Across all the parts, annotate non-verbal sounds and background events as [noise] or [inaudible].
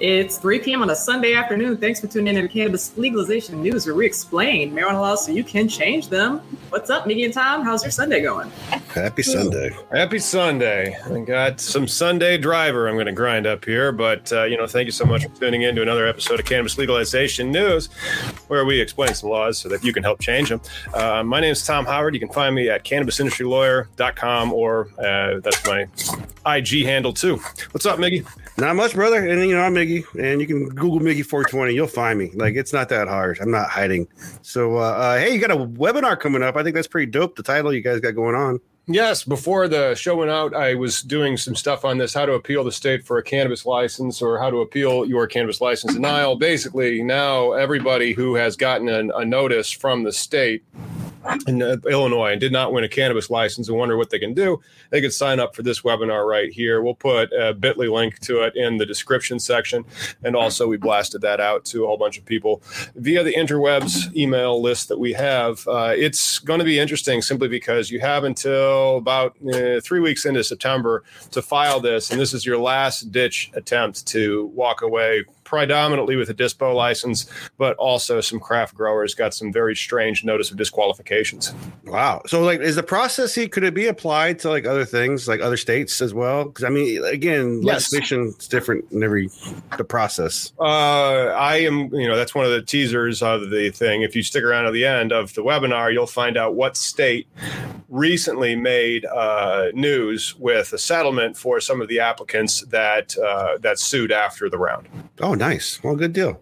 It's 3 p.m. on a Sunday afternoon. Thanks for tuning in to Cannabis Legalization News, where we explain marijuana laws so you can change them. What's up, Miggy and Tom? How's your Sunday going? Happy Sunday. Happy Sunday. I got some Sunday driver I'm going to grind up here, but, uh, you know, thank you so much for tuning in to another episode of Cannabis Legalization News, where we explain some laws so that you can help change them. Uh, my name is Tom Howard. You can find me at cannabisindustrylawyer.com or uh, that's my IG handle, too. What's up, Miggy? Not much, brother. And you know, I'm Miggy, and you can Google Miggy 420. You'll find me. Like it's not that hard. I'm not hiding. So, uh, uh, hey, you got a webinar coming up. I think that's pretty dope. The title you guys got going on. Yes, before the show went out, I was doing some stuff on this how to appeal the state for a cannabis license or how to appeal your cannabis license denial. Basically, now everybody who has gotten a notice from the state in uh, Illinois and did not win a cannabis license and wonder what they can do, they could sign up for this webinar right here. We'll put a bit.ly link to it in the description section. And also, we blasted that out to a whole bunch of people via the interwebs email list that we have. Uh, it's going to be interesting simply because you have until about uh, three weeks into September to file this. And this is your last ditch attempt to walk away predominantly with a dispo license, but also some craft growers got some very strange notice of disqualifications. Wow. So, like, is the process could it be applied to like other things, like other states as well? Because I mean, again, yes. legislation is different in every the process. Uh, I am, you know, that's one of the teasers of the thing. If you stick around to the end of the webinar, you'll find out what state recently made uh, news with a settlement for some of the applicants that uh, that sued after the round. Oh, nice. Well, good deal.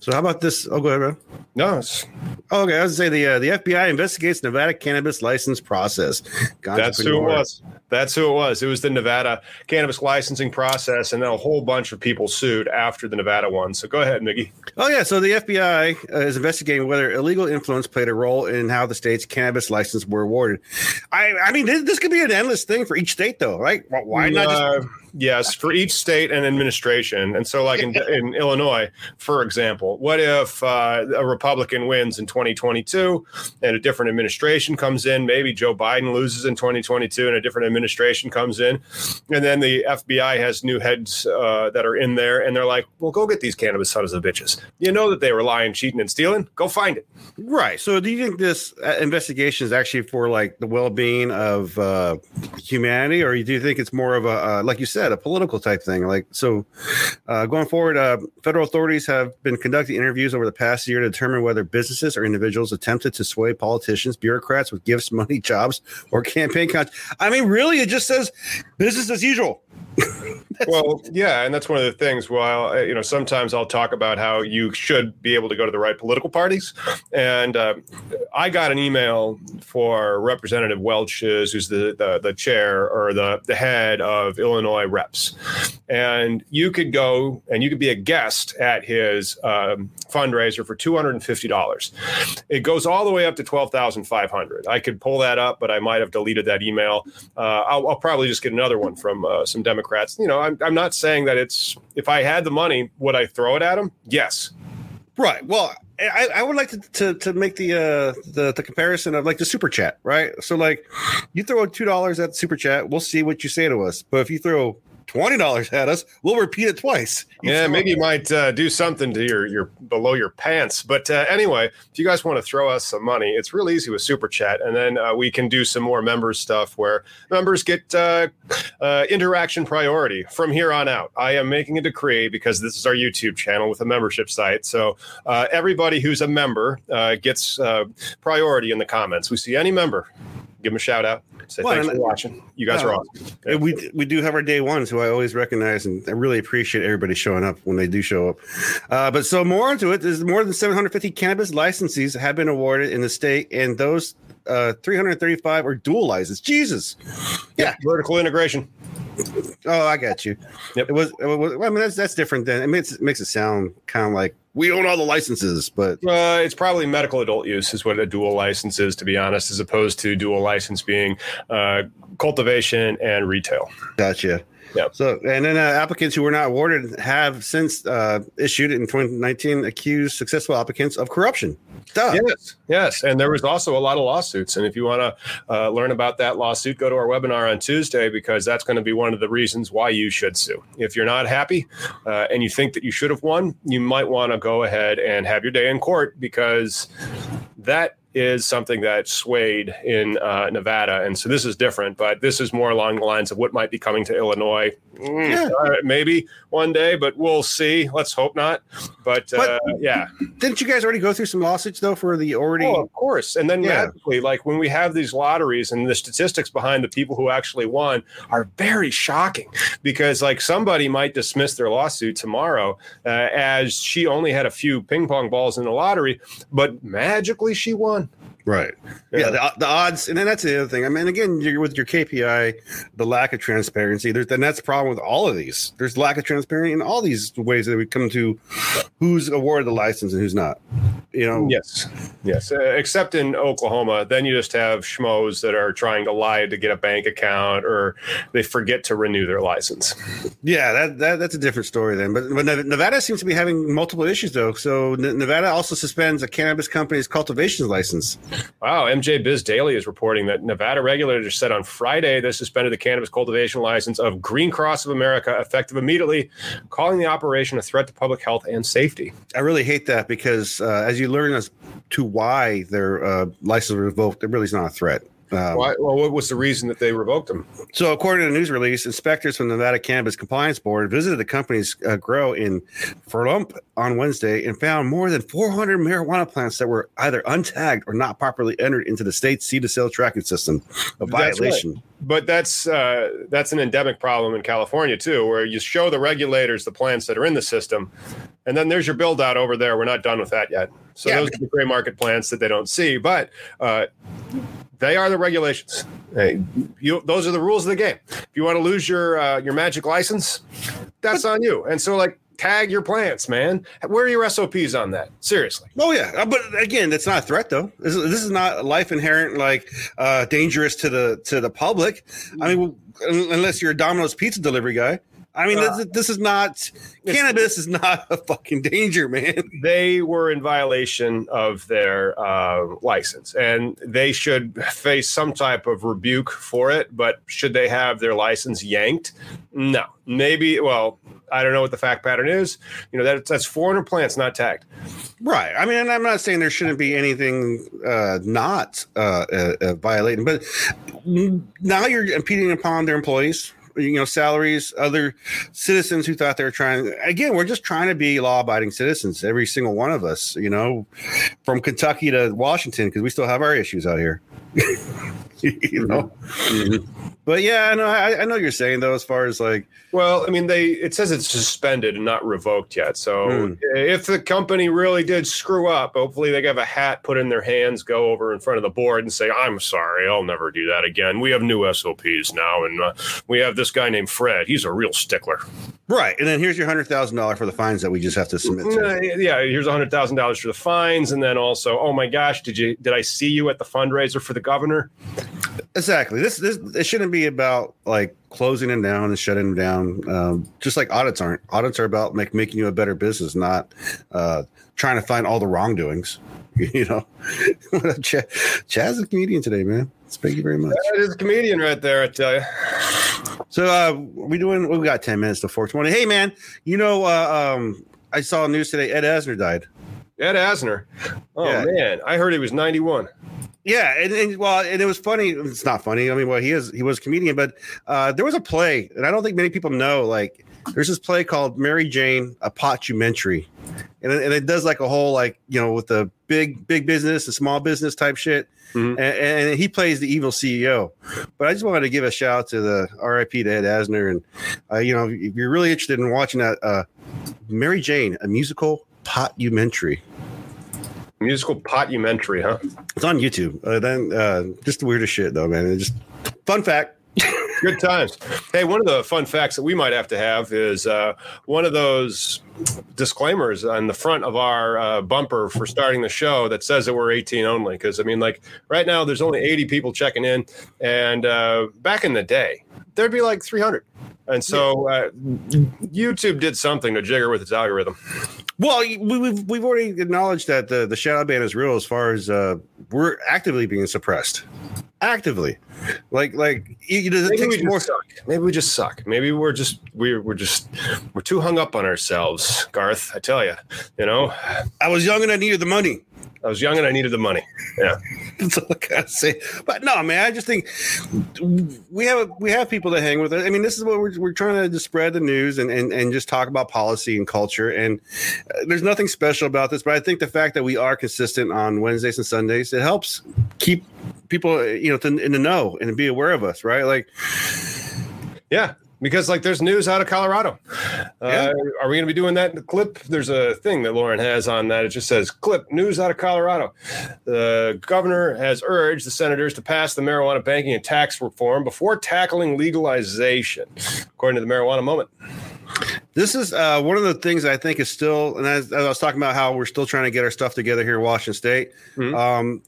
So, how about this? Oh, go ahead, bro. No, it's oh, okay. I was gonna say the uh, the FBI investigates Nevada cannabis license process. That's who it was. That's who it was. It was the Nevada cannabis licensing process, and then a whole bunch of people sued after the Nevada one. So go ahead, Miggy. Oh yeah. So the FBI uh, is investigating whether illegal influence played a role in how the state's cannabis license were awarded. I I mean this, this could be an endless thing for each state, though, right? Why not? Just- yes, for each state and administration. And so, like in, [laughs] in Illinois, for example, what if uh, a Republican wins in 2022 and a different administration comes in? Maybe Joe Biden loses in 2022 and a different administration comes in. And then the FBI has new heads uh, that are in there and they're like, well, go get these cannabis sons of bitches. You know that they were lying, cheating, and stealing. Go find it. Right. So, do you think this uh, investigation is actually for like the well being of uh, humanity, or do you think it's more of a, uh, like you said, said, a political type thing. Like so, uh, going forward, uh, federal authorities have been conducting interviews over the past year to determine whether businesses or individuals attempted to sway politicians, bureaucrats with gifts, money, jobs, or campaign content. I mean, really, it just says business as usual. [laughs] well, yeah, and that's one of the things. While you know, sometimes I'll talk about how you should be able to go to the right political parties, and uh, I got an email for Representative Welch, who's the, the the chair or the the head of Illinois Reps, and you could go and you could be a guest at his um, fundraiser for two hundred and fifty dollars. It goes all the way up to twelve thousand five hundred. I could pull that up, but I might have deleted that email. Uh, I'll, I'll, probably just get another one from uh, some Democrats. You know, I'm, I'm not saying that it's if I had the money, would I throw it at them? Yes. Right. Well, I, I would like to, to, to make the uh the, the comparison of like the super chat, right? So like you throw two dollars at the super chat, we'll see what you say to us. But if you throw twenty dollars at us, we'll repeat it twice. You yeah, maybe you might uh, do something to your your below your pants. But uh, anyway, if you guys want to throw us some money, it's real easy with super chat, and then uh, we can do some more members stuff where members get uh, uh, interaction priority from here on out. I am making a decree because this is our YouTube channel with a membership site, so uh, everybody who's a member gets priority in the comments. We see any member, give them a shout out. Say well, thanks for watching. You guys are awesome. Yeah. We we do have our day ones who I always recognize, and I really appreciate everybody showing up when they do show up. Uh, but so more into it is more than 750 cannabis licenses have been awarded in the state, and those uh, 335 are dual licenses. Jesus, yeah, vertical integration. Oh, I got you. Yep. It was. It was I mean, that's that's different than. It makes it makes it sound kind of like we own all the licenses, but uh, it's probably medical adult use is what a dual license is, to be honest, as opposed to dual license being uh, cultivation and retail. Gotcha. Yeah. So, and then uh, applicants who were not awarded have since uh, issued in 2019 accused successful applicants of corruption. Duh. Yes, yes, and there was also a lot of lawsuits. And if you want to uh, learn about that lawsuit, go to our webinar on Tuesday because that's going to be one of the reasons why you should sue. If you're not happy uh, and you think that you should have won, you might want to go ahead and have your day in court because that is something that swayed in uh, Nevada. And so this is different, but this is more along the lines of what might be coming to Illinois. Mm, Yeah. all right, maybe one day, but we'll see. Let's hope not. But, But- uh, yeah. Didn't you guys already go through some lawsuits though for the already? Oh, of course. And then Yeah. magically, like when we have these lotteries and the statistics behind the people who actually won are very shocking because like somebody might dismiss their lawsuit tomorrow uh, as she only had a few ping pong balls in the lottery, but magically she won. Right. Yeah, the, the odds, and then that's the other thing. I mean, again, you're with your KPI, the lack of transparency. There's, and that's the problem with all of these. There's lack of transparency in all these ways that we come to who's awarded the license and who's not. You know, Yes, yes. Uh, except in Oklahoma, then you just have schmoes that are trying to lie to get a bank account, or they forget to renew their license. yeah, that, that that's a different story then. But, but Nevada seems to be having multiple issues though. So N- Nevada also suspends a cannabis company's cultivation license. Wow, MJ Biz Daily is reporting that Nevada regulators said on Friday they suspended the cannabis cultivation license of Green Cross of America effective immediately, calling the operation a threat to public health and safety. I really hate that because uh, as you learn as to why their uh, license was revoked, it really is not a threat. Um, Why, well, what was the reason that they revoked them? So, according to a news release, inspectors from the Nevada Cannabis Compliance Board visited the company's uh, grow in Pahrump on Wednesday and found more than 400 marijuana plants that were either untagged or not properly entered into the state's seed to sale tracking system, a That's right. But that's uh, that's an endemic problem in California too, where you show the regulators the plants that are in the system, and then there's your build out over there. We're not done with that yet. So Yeah. those are the gray market plants that they don't see, but uh, they are the regulations. Hey, you, those are the rules of the game. If you want to lose your uh, your magic license, that's on you. And so, like, tag your plants, man. Where are your SOPs on that? Seriously. Oh yeah, Uh, but again, that's not a threat though. This is, this is not life inherent like uh, dangerous to the to the public. I mean, unless you're a Domino's pizza delivery guy. I mean, Uh, this, this is not cannabis is not a fucking danger, man. [laughs] they were in violation of their uh, license and they should face some type of rebuke for it. But should they have their license yanked? No. Maybe, well, I don't know what the fact pattern is. You know, that, that's 400 plants not tagged. Right. I mean, and I'm not saying there shouldn't be anything uh, not uh, uh, uh, violating, but now you're impeding upon their employees. You know, salaries, other citizens who thought they were trying. Again, we're just trying to be law-abiding citizens. Every single one of us. You know, from Kentucky to Washington, because we still have our issues out here. [laughs] you know. But yeah, I know. I, I know you're saying though, as far as like, Well, I mean, they it says it's suspended and not revoked yet. So Hmm. if the company really did screw up, hopefully they have a hat put in their hands, go over in front of the board and say, "I'm sorry, I'll never do that again. We have new SOPs now, and uh, we have this guy named Fred. He's a real stickler. right. And then here's your hundred thousand dollar for the fines that we just have to submit. To. Yeah, here's a hundred thousand dollars for the fines, and then also, oh my gosh, did you did I see you at the fundraiser for the governor? Exactly. This this it shouldn't be about like closing them down and shutting them down. Um, just like audits aren't. Audits are about make, making you a better business, not uh, trying to find all the wrongdoings. [laughs] You know, [laughs] Ch- Chaz is a comedian today, man. Thank you very much. That is a comedian right there, I tell you. So uh, we doing? We got ten minutes to four twenty. Hey, man. You know, uh, um, I saw news today. Ed Asner died. Ed Asner. Oh Yeah. man, I heard he was 91. Yeah, and, and well, and it was funny. It's not funny. I mean, well, he is he was a comedian, but uh, there was a play, and I don't think many people know. Like, there's this play called Mary Jane, a potumentary, and it, and it does like a whole like you know with the big big business and small business type shit. Mhm. And, and he plays the evil CEO. But I just wanted to give a shout out to the RIP to Ed Asner, and uh, you know if you're really interested in watching that, uh, Mary Jane, a musical potumentary. Musical potumentary, huh? It's on YouTube. Uh, then uh, just the weirdest shit though, man. It just fun fact. [laughs] Good times. Hey, one of the fun facts that we might have to have is uh, one of those disclaimers on the front of our uh, bumper for starting the show that says that we're 18 only. Because I mean, like right now, there's only 80 people checking in, and uh, back in the day, there'd be like 300. And so uh, YouTube did something to jigger with its algorithm. Well, we- we've we've already acknowledged that the the shadow ban is real as far as uh, we're actively being suppressed, actively, like like you know, it Maybe we just more. suck. Maybe we just suck. Maybe we're just we're we're just we're too hung up on ourselves, Garth. I tell you, you know, I was young and I needed the money. I was young and I needed the money. Yeah, [laughs] That's all I gotta say. But no, man, I just think we have we have people to hang with. I mean, this is what we're, we're trying to just spread the news and, and and just talk about policy and culture. And uh, there's nothing special about this, but I think the fact that we are consistent on Wednesdays and Sundays it helps keep people you know to, in the know and be aware of us, right? Like, yeah. Because like there's news out of Colorado. [sighs] Uh, are we going to be doing that in the clip? There's a thing that Lauren has on that. It just says clip news out of Colorado. The governor has urged the senators to pass the marijuana banking and tax reform before tackling legalization, according to the marijuana moment. This is uh, one of the things I think is still, and as, as I was talking about how we're still trying to get our stuff together here in Washington State. Mhm. Um,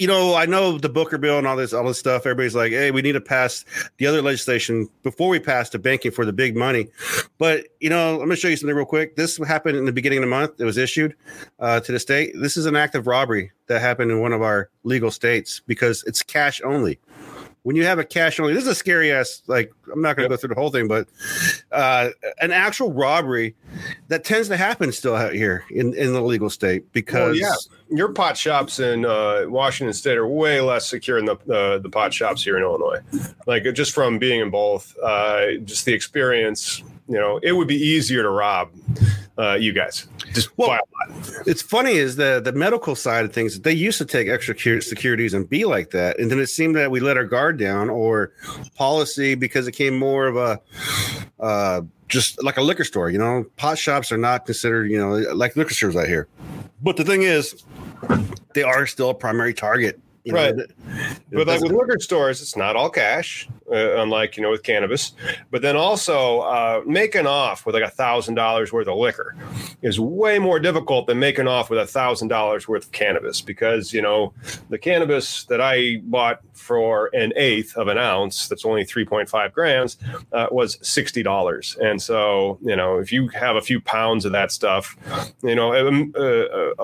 you know, I know the Booker bill and all this, all this stuff. Everybody's like, "Hey, we need to pass the other legislation before we pass the banking for the big money." But you know, I'm going to show you something real quick. This happened in the beginning of the month. It was issued uh, to the state. This is an act of robbery that happened in one of our legal states because it's cash only. When you have a cash only, this is a scary ass. Like, I'm not going to go through the whole thing, but uh, an actual robbery that tends to happen still out here in, in the legal state because Well, yeah. Your pot shops in uh, Washington State are way less secure than the uh, the pot shops here in Illinois. Like just from being in both, uh, just the experience. You know, it would be easier to rob uh, you guys. Just Well, by a lot. it's funny is the the medical side of things. They used to take extra cu- securities and be like that, and then it seemed that we let our guard down or policy because it came more of a uh, just like a liquor store. You know, pot shops are not considered you know like liquor stores out here. But the thing is, they are still a primary target. You know, Right. that- But like with liquor stores, it's not all cash, uh, unlike you know with cannabis. But then also uh, making off with like a thousand dollars worth of liquor is way more difficult than making off with a thousand dollars worth of cannabis because you know the cannabis that I bought for an eighth of an ounce, that's only three point five grams, uh, was sixty dollars. And so you know if you have a few pounds of that stuff, you know um, uh,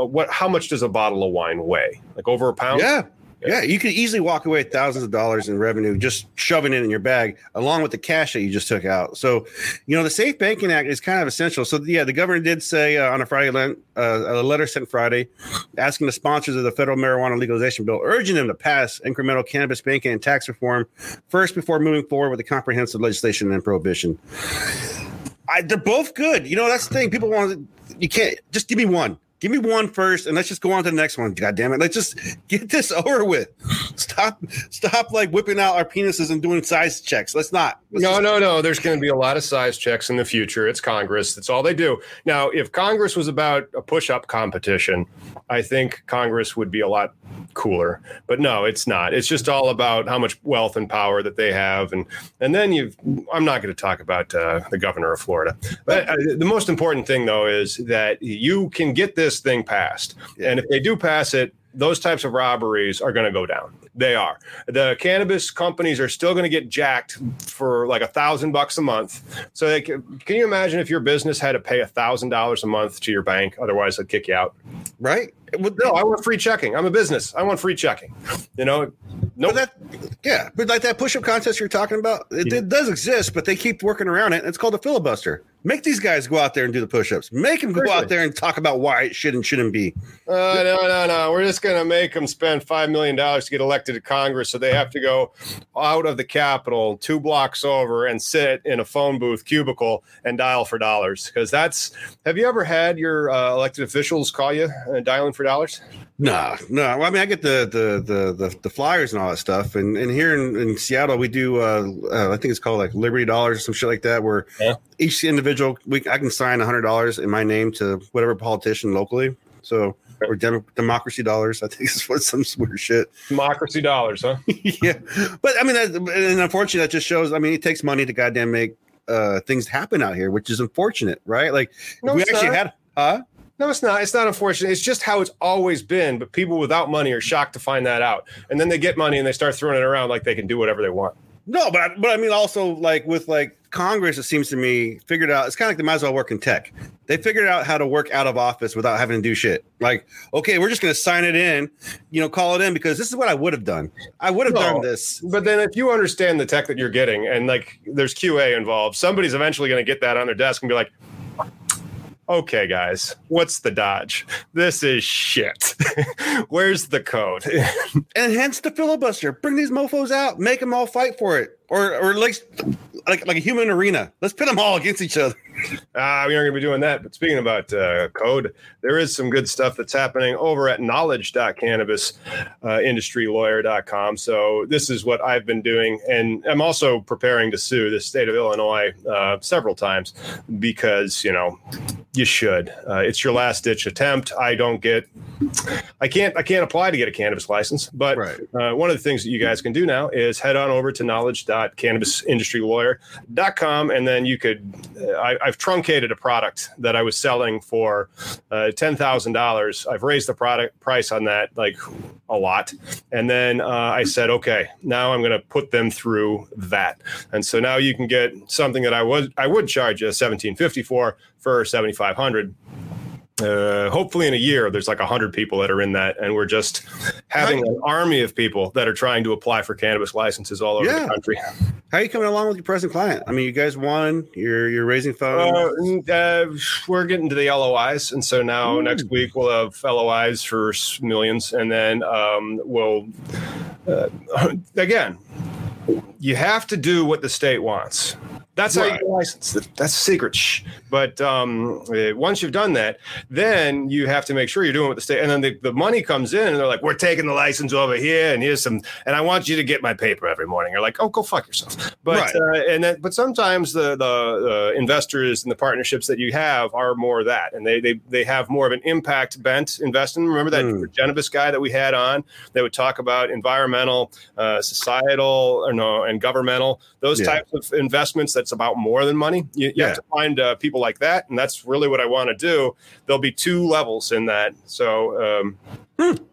uh, what? How much does a bottle of wine weigh? Like over a pound? yeah. Yeah, you could easily walk away with thousands of dollars in revenue just shoving it in your bag, along with the cash that you just took out. So, you know, the Safe Banking Act is kind of essential. So, yeah, the governor did say uh, on a Friday, uh, a letter sent Friday, asking the sponsors of the federal marijuana legalization bill, urging them to pass incremental cannabis banking and tax reform first before moving forward with the comprehensive legislation and prohibition. I, they're both good. You know, that's the thing. People want you can't just give me one. Give me one first, and let's just go on to the next one. God damn it! Let's just get this [laughs] over with. Stop, stop, like whipping out our penises and doing size checks. Let's not. Let's No, just- no, no. There's going to be a lot of size checks in the future. It's Congress. That's all they do. Now, if Congress was about a push up competition, I think Congress would be a lot cooler. But no, it's not. It's just all about how much wealth and power that they have. And and then you've, I'm not going to talk about uh, the governor of Florida. But uh, the most important thing, though, is that you can get this thing passed. And if they do pass it, those types of robberies are going to go down. They are. The cannabis companies are still going to get jacked for like a thousand bucks a month. So, they can, can you imagine if your business had to pay a thousand dollars a month to your bank? Otherwise, they'd kick you out. right. Well, No, I want free checking. I'm a business. I want free checking. You know, no, But that, yeah, but like that push-up contest you're talking about, it, it does exist, but they keep working around it. It's called a filibuster. Make these guys go out there and do the push-ups. Make them go Seriously. out there and talk about why it should and shouldn't be. Uh, no, no, no. We're just going to make them spend $5 million to get elected to Congress. So they have to go out of the Capitol two blocks over and sit in a phone booth cubicle and dial for dollars. Because that's, have you ever had your uh, elected officials call you uh, dialing for dollars? No, no. Well, I mean, I get the the the the, the flyers and all that stuff, and and here in, in Seattle, we do. Uh, uh, I think it's called like Liberty Dollars or some shit like that, where Yeah. each individual we I can sign a hundred dollars in my name to whatever politician locally. So or Dem- democracy dollars, I think [laughs] is what some weird shit. Democracy dollars, huh? [laughs] yeah, but I mean, that, and unfortunately, that just shows. I mean, it takes money to goddamn make uh, things happen out here, which is unfortunate, right? Like No, if we it's actually not. had, huh? No, it's not. It's not unfortunate. It's just how it's always been. But people without money are shocked to find that out. And then they get money and they start throwing it around like they can do whatever they want. No, but I, but I mean also like with like Congress, it seems to me, figured out it's kind of like they might as well work in tech. They figured out how to work out of office without having to do shit. Like, okay, we're just going to sign it in, you know, call it in because this is what I would have done. I would have No, done this. But then if you understand the tech that you're getting and like there's QA involved, somebody's eventually going to get that on their desk and be like, okay, guys, what's the dodge? This is shit. [laughs] Where's the code? [laughs] And hence the filibuster. Bring these mofo's out, make them all fight for it, or or like like like a human arena. Let's pit them all against each other. [laughs] Ah, we aren't going to be doing that. But speaking about uh, code, there is some good stuff that's happening over at knowledge.cannabisindustrylawyer.com. So this is what I've been doing, and I'm also preparing to sue the state of Illinois uh, several times because you know you should. Uh, it's your last ditch attempt. I don't get. I can't. I can't apply to get a cannabis license, but Right. uh, one of the things that you guys can do now is head on over to knowledge.cannabisindustrylawyer.com and then you could uh, I, i've truncated a product that i was selling for uh, $10000 i've raised the product price on that like a lot. And then uh, i said okay now i'm going to put them through that. And so now you can get something that i would i would charge you 1750 for for 7500 uh, hopefully in a year there's like 100 people that are in that and we're just [laughs] having an army of people that are trying to apply for cannabis licenses all over Yeah. the country How are you coming along with your present client? I mean, you guys won. You're you're raising funds. uh, uh, we're getting to the LOIs and so now Ooh. next week we'll have LOIs for millions and then um, we'll uh, [laughs] again you have to do what the state wants that's how you get a license. That's a secret. Shh. But um, uh, once you've done that, then you have to make sure you're doing what the state. And then the, the money comes in, and they're like, "We're taking the license over here, and here's some." And I want you to get my paper every morning. You're like, "Oh, go fuck yourself." But Right. uh, and then, but sometimes the the uh, investors and the partnerships that you have are more that, and they they they have more of an impact bent investing. Remember that Hmm. Genevis guy that we had on that would talk about environmental, uh, societal, or no, and governmental those Yeah. types of investments that's about more than money. You, you Yeah. have to find uh, people like that and that's really what i want to do. There'll be two levels in that. So um,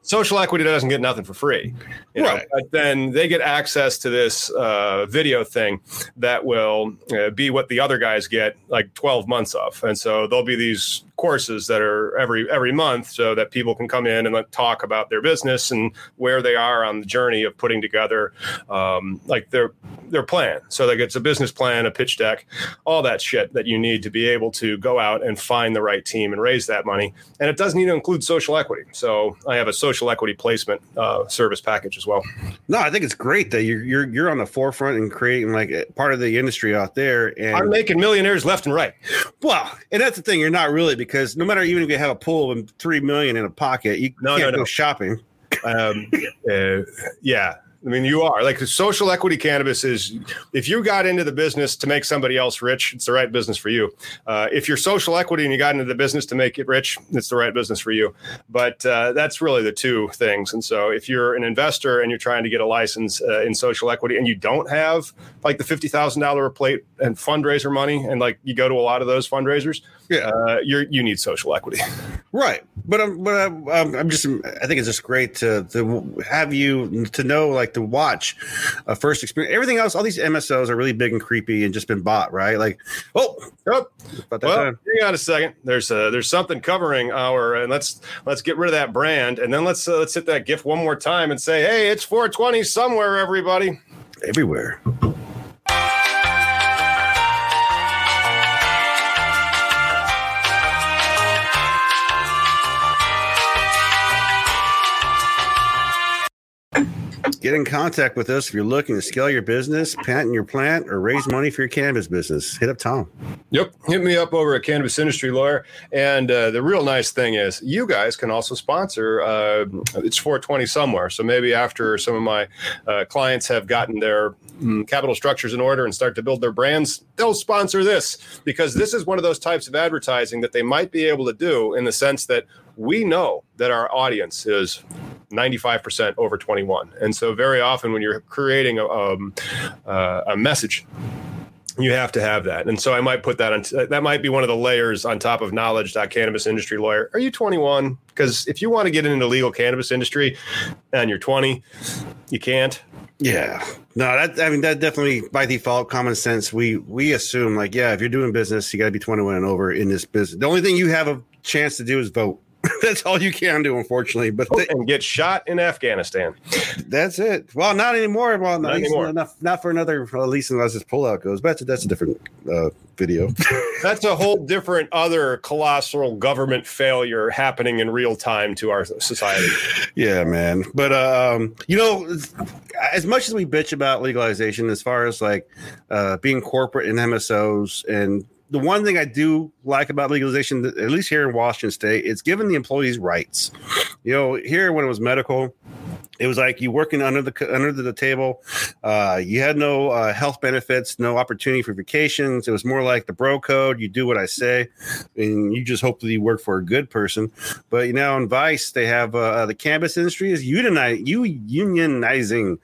social equity doesn't get nothing for free you know, Right. but then they get access to this uh, video thing that will uh, be what the other guys get like 12 months of. And so there'll be these courses that are every every month so that people can come in and like, talk about their business and where they are on the journey of putting together um, like their their plan. So like it's a business plan a pitch deck all that shit that you need to be able to go out and find the right team and raise that money. And it does need to include social equity. So i have a social equity placement uh, service package as well no, I think it's great that you're you're you're on the forefront and creating like part of the industry out there. And i'm making millionaires left and right well, and that's the thing. You're not really because no matter even if you have a pool of three million in a pocket, you No, can't no, go shopping. um, [laughs] uh, yeah I mean, you are like social equity cannabis is if you got into the business to make somebody else rich, it's the right business for you. Uh, if you're social equity and you got into the business to make it rich, it's the right business for you. But uh, that's really the two things. And so if you're an investor and you're trying to get a license uh, in social equity and you don't have like the $50,000 a plate and fundraiser money, and like you go to a lot of those fundraisers, Yeah. uh, you're, you need social equity. [laughs] Right, but I'm, but I'm, I'm just, I think it's just great to to have you to know, like to watch a first experience. Everything else, all these MSOs are really big and creepy and just been bought, right? Like, oh, Oh, well, time. hang on a second. There's uh, there's something covering our, and let's let's get rid of that brand, and then let's uh, let's hit that GIF one more time and say, hey, it's 420 somewhere, everybody. everywhere. Get in contact with us if you're looking to scale your business, patent your plant, or raise money for your cannabis business. Hit up Tom. Yep, hit me up over at Cannabis Industry Lawyer. And uh, the real nice thing is, you guys can also sponsor. Uh, it's 420 somewhere, so maybe after some of my uh, clients have gotten their mm, capital structures in order and start to build their brands, they'll sponsor this because this is one of those types of advertising that they might be able to do in the sense that we know that our audience is 95% over 21 and so very often when you're creating a, um, uh, a message you have to have that and so i might put that on that might be one of the layers on top of knowledge cannabis industry lawyer are you 21 because if you want to get into the legal cannabis industry and you're 20 you can't Yeah. No, that I mean that definitely by default common sense we we assume like yeah if you're doing business you got to be 21 and over in this business. The only thing you have a chance to do is vote. [laughs] that's all you can do, unfortunately. But oh, and get shot in Afghanistan. That's it. Well, not anymore. Well, not, not anymore. Not, not, for another. At least unless this pullout goes. But that's a, that's a different uh, video. [laughs] that's a whole different other colossal government failure happening in real time to our society. Yeah, man. But um, you know, as much as we bitch about legalization, as far as like uh, being corporate and MSOs and the one thing I do like about legalization, at least here in Washington State, it's giving the employees rights. You know, here when it was medical, it was like you working under the under the table. Uh, you had no uh, health benefits, no opportunity for vacations. It was more like the bro code. You do what I say, and you just hope that you work for a good person. But you know, in Vice, they have uh, the cannabis industry is unionize, you unionizing,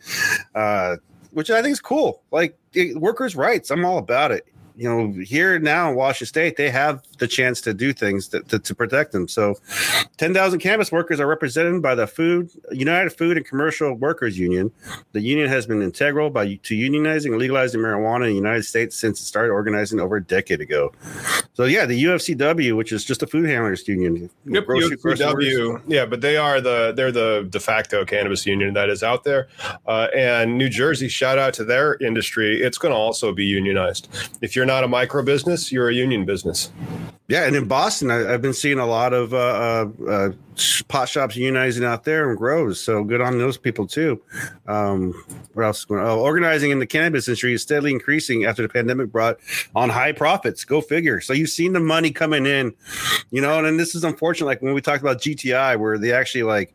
uh, which I think is cool. Like workers' rights, I'm all about it you know, here now in Washington State, they have the chance to do things to, to, to protect them. So, 10,000 cannabis workers are represented by the Food United Food and Commercial Workers Union. The union has been integral by to unionizing and legalizing marijuana in the United States since it started organizing over a decade ago. So, yeah, the UFCW, which is just a food handlers union. Yep, grocery, UFCW, yeah, but they are the they're the de facto cannabis union that is out there. Uh, and New Jersey, shout out to their industry. It's going to also be unionized. If you're not a micro business, you're a union business. Yeah, and in Boston, I, have been seeing a lot of uh, uh, uh, pot shops unionizing out there and grows. So good on those people too. Um, what else? is going? Oh, organizing in the cannabis industry is steadily increasing after the pandemic brought on high profits. Go figure. So you've seen the money coming in, you know, and, this is unfortunate. Like when we talked about GTI, where they actually like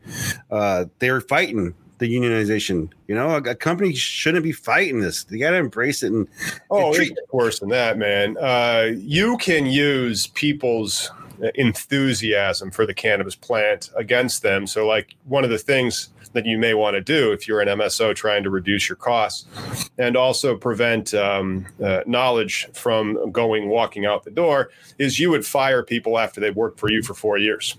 uh, they're fighting the unionization. You know, a, a, company shouldn't be fighting this. They got to embrace it. And oh, and treat- it's worse than that, man. Uh, you can use people's enthusiasm for the cannabis plant against them. So, like one of the things that you may want to do if you're an MSO trying to reduce your costs and also prevent um, uh, knowledge from going walking out the door is you would fire people after they've worked for you for four years,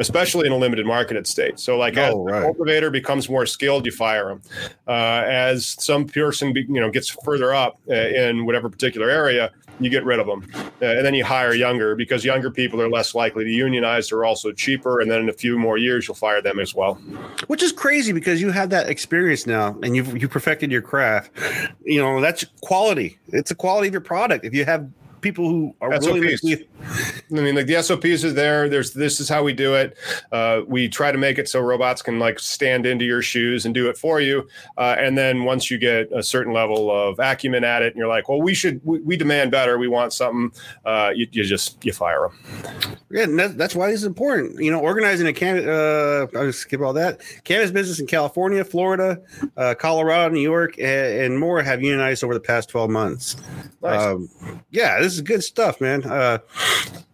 especially in a limited marketed state. So, like, oh, as right. the cultivator becomes more skilled, you fire them. Uh, as some person, be, you know, gets further up uh, in whatever particular area, you get rid of them. Uh, and then you hire younger because younger people are less likely to unionize. They're also cheaper. And then in a few more years, you'll fire them as well. Which is crazy because you have that experience now and you've you perfected your craft. You know, that's quality. It's a quality of your product. If you have people who are SOPs. willing to. I mean, like the SOPs are there. There's this is how we do it. Uh, we try to make it so robots can like stand into your shoes and do it for you. Uh, and then once you get a certain level of acumen at it, and you're like, well, we should we, we demand better. We want something. Uh, you, you, just you fire them. Yeah, and that, that's why this is important. You know, organizing a can. Uh, I'll skip all that. Cannabis business in California, Florida, uh, Colorado, New York, and, and, more have unionized over the past 12 months. Nice. Um, yeah, this is good stuff, man. Uh,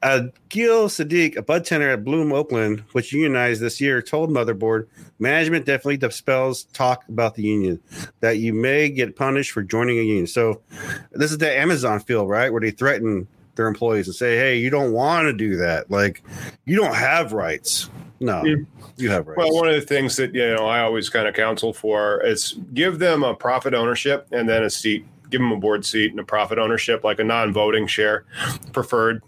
uh, Gil Sadiq, a bud tender at Bloom Oakland, which unionized this year, told Motherboard management definitely dispels talk about the union that you may get punished for joining a union. So this is the Amazon feel, right, where they threaten their employees and say, "Hey, you don't want to do that. Like, you don't have rights." No, you have rights. Well, one of the things that you know I always kind of counsel for is give them a profit ownership and then a seat give them a board seat and a profit ownership, like a non-voting share, preferred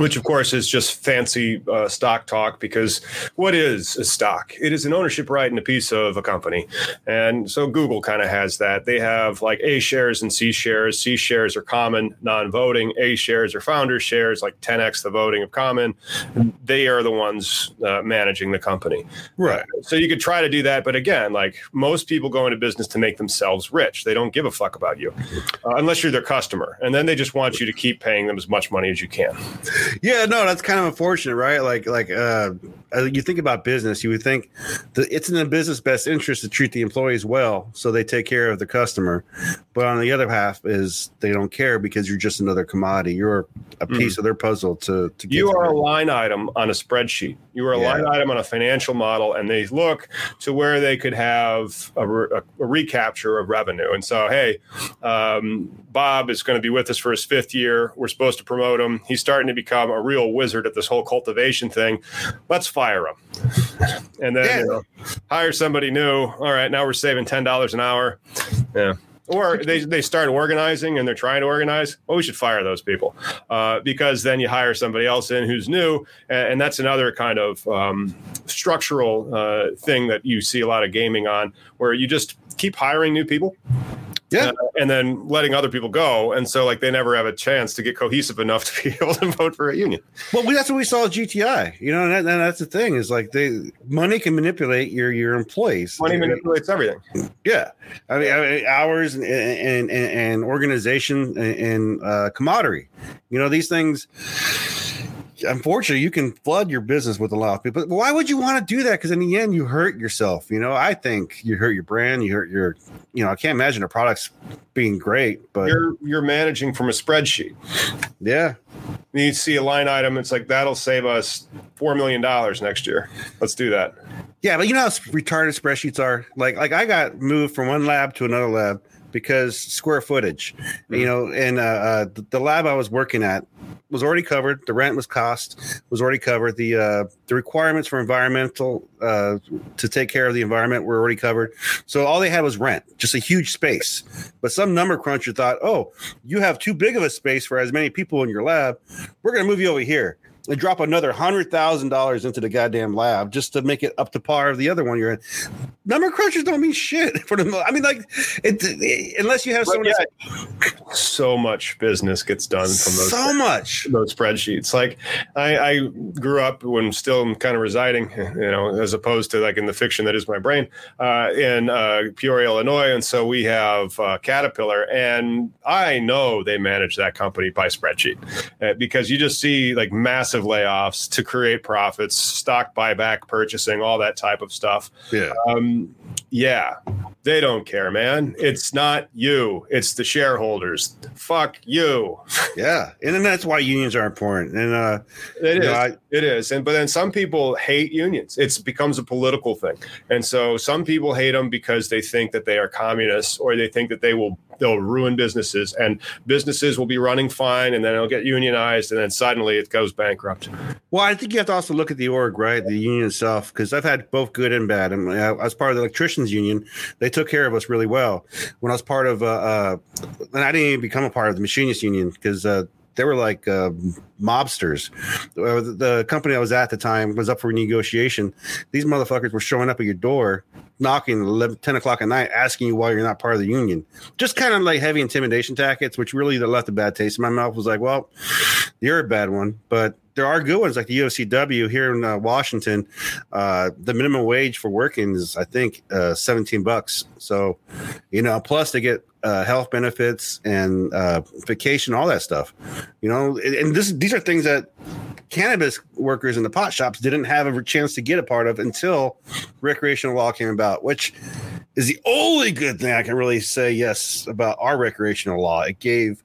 which of course is just fancy uh, stock talk because what is a stock? It is an ownership right in a piece of a company. And so google kind of has that. They have like a shares and c shares c shares are common non-voting. A shares are founder shares like 10x the voting of common. They are the ones uh, managing the company. Right. Uh, so you could try to do that but again like most people go into business to make themselves rich. They don't give a fuck about you uh, unless you're their customer. And then they just want you to keep paying them as much money as you can yeah, no, that's kind of unfortunate, right? Like, like uh, you think about business, you would think that it's in the business best interest to treat the employees well, so they take care of the customer. But on the other half is they don't care because you're just another commodity. You're a Mm. piece of their puzzle to to get You are a line item on a spreadsheet. You are a Yeah. line item on a financial model, and they look to where they could have a, re- a, a recapture of revenue. And so, hey, um, Bob is going to be with us for his fifth year. We're supposed to promote him. He's starting to become a real wizard at this whole cultivation thing. Let's fire him, and then Yeah. you know, hire somebody new. All right, now we're saving ten dollars an hour. Yeah. Or they, they start organizing and they're trying to organize. Well, we should fire those people uh, because then you hire somebody else in who's new. And, and that's another kind of um, structural uh, thing that you see a lot of gaming on where you just keep hiring new people. Yeah. uh, and then letting other people go. And so, like, they never have a chance to get cohesive enough to be [laughs] able to vote for a union. Well, we, that's what we saw at GTI. You know, and, that, and that's the thing is like they money can manipulate your your employees. Money manipulates everything. Yeah, I mean, I mean hours and and and, and organization and, and uh, commodity. You know, these things. Unfortunately, you can flood your business with a lot of people. But why would you want to do that? Because in the end, you hurt yourself. You know, I think you hurt your brand. You hurt your. You know, I can't imagine the products being great, but You're you're managing from a spreadsheet. yeah, You see a line item. It's like that'll save us four million dollars next year. Let's do that. Yeah, but you know how retarded spreadsheets are. Like, like I got moved from one lab to another lab because square footage. You know, and uh, uh, the, the lab I was working at was already covered. The rent was cost was already covered. The uh, the requirements for environmental uh, to take care of the environment were already covered. So all they had was rent, just a huge space. But some number cruncher thought, oh, you have too big of a space for as many people in your lab. We're going to move you over here and drop another hundred thousand dollars into the goddamn lab just to make it up to par of the other one you're in. Number crunchers don't mean shit [laughs] for the. I mean, like, it, it- unless you have someone yeah, so much business gets done from those so much. those spreadsheets. Like I, I grew up when still kind of residing, you know, as opposed to like in the fiction that is my brain, uh, in uh, Peoria, Illinois, and so we have uh, Caterpillar, and I know they manage that company by spreadsheet uh, because you just see like massive layoffs to create profits, stock buyback, purchasing, all that type of stuff. Yeah. Um, yeah, they don't care, man. It's not you; it's the shareholders. Fuck you. [laughs] Yeah. And then that's why unions are important. And uh It is. know, I- it is. And but then some people hate unions. It becomes a political thing. And so some people hate them because they think that they are communists or they think that they will they'll ruin businesses and businesses will be running fine and then it'll get unionized and then suddenly it goes bankrupt. Well, I think you have to also look at the org, right? The union itself, because I've had both good and bad. I and I was part of the electricians union. They took care of us really well. When I was part of, uh, uh and I didn't even become a part of the machinists union because uh, they were like uh, mobsters. The, the company I was at at the time was up for negotiation. These motherfuckers were showing up at your door, knocking 11, 10 o'clock at night, asking you why you're not part of the union. Just kind of like heavy intimidation tactics, which really left a bad taste in my mouth. Was like, well, you're a bad one, but there are good ones like the UFCW here in uh, Washington. Uh, the minimum wage for working is, I think, uh, 17 bucks. So, you know, plus they get uh, health benefits and uh, vacation, all that stuff. You know, and, and this these are things that cannabis workers in the pot shops didn't have a chance to get a part of until recreational law came about, which is the only good thing I can really say yes about our recreational law. It gave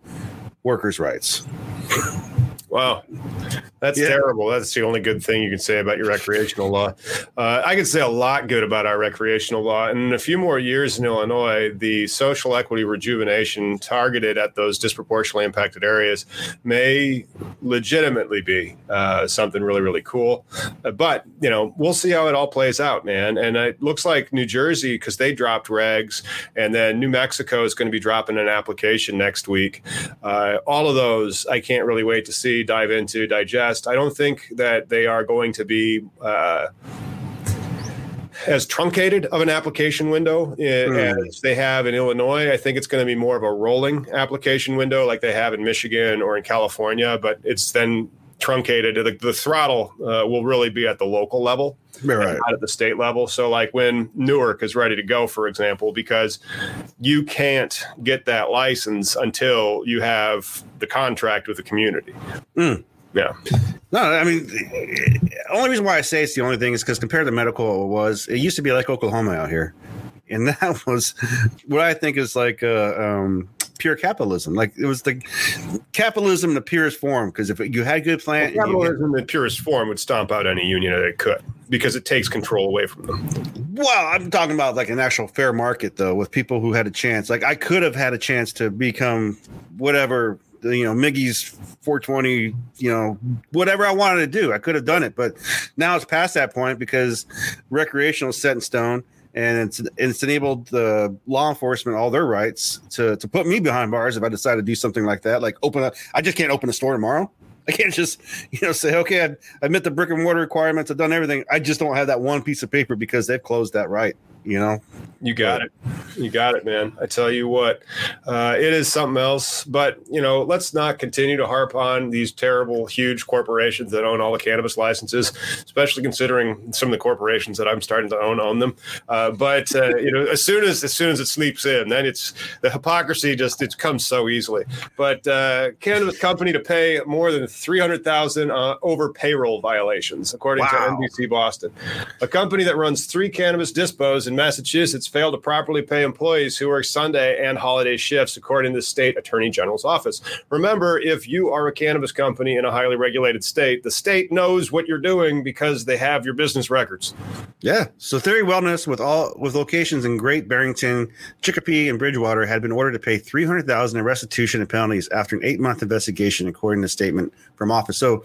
workers' rights. Wow. That's Yeah. terrible. That's the only good thing you can say about your recreational law. Uh, I can say a lot good about our recreational law. And in a few more years in Illinois, the social equity rejuvenation targeted at those disproportionately impacted areas may legitimately be uh, something really, really cool. Uh, but, you know, we'll see how it all plays out, man. And it looks like New Jersey, because they dropped regs, and then New Mexico is going to be dropping an application next week. Uh, all of those, I can't really wait to see, dive into, digest. I don't think that they are going to be. Uh, as truncated of an application window Hmm. as they have in Illinois. I think it's going to be more of a rolling application window like they have in Michigan or in California, but it's then truncated. The, the throttle uh, will really be at the local level Right. not at the state level. So, like when Newark is ready to go, for example, because you can't get that license until you have the contract with the community. Mm. Yeah. No, I mean, the only reason why I say it's the only thing is because compared to medical it was, it used to be like Oklahoma out here. and [laughs] that was what I think is like uh, um, pure capitalism. Like it was the capitalism in the purest form. Because if you had good plan, well, capitalism in the purest form would stomp out any union that it could because it takes control away from them. Well, I'm talking about like an actual fair market though, with people who had a chance. Like I could have had a chance to become whatever you know Miggy's 420 you know whatever I wanted to do I could have done it but now it's past that point because recreational is set in stone and it's it's enabled the law enforcement all their rights to to put me behind bars if I decide to do something like that like open up I just can't open a store tomorrow I can't just, you know, say, okay, I, I met the brick and mortar requirements. I've done everything. I just don't have that one piece of paper because they've closed that right you know? You got it. You got it man. I tell you what uh, it is something else but you know let's not continue to harp on these terrible huge corporations that own all the cannabis licenses especially considering some of the corporations that i'm starting to own own them. Uh, but uh, you know as soon as as soon as it sleeps in then it's the hypocrisy just it comes so easily. But uh, cannabis company to pay more than 300000 uh, over payroll violations according wow. to nbc boston. A company that runs three cannabis dispos in Massachusetts failed to properly pay employees who work Sunday and holiday shifts, according to the state attorney general's office. Remember, if you are a cannabis company in a highly regulated state, the state knows what you're doing because they have your business records. Yeah. So Theory Wellness, with all with locations in Great Barrington, Chicopee, and Bridgewater, had been ordered to pay three hundred thousand in restitution and penalties after an eight month investigation, according to a statement from office. So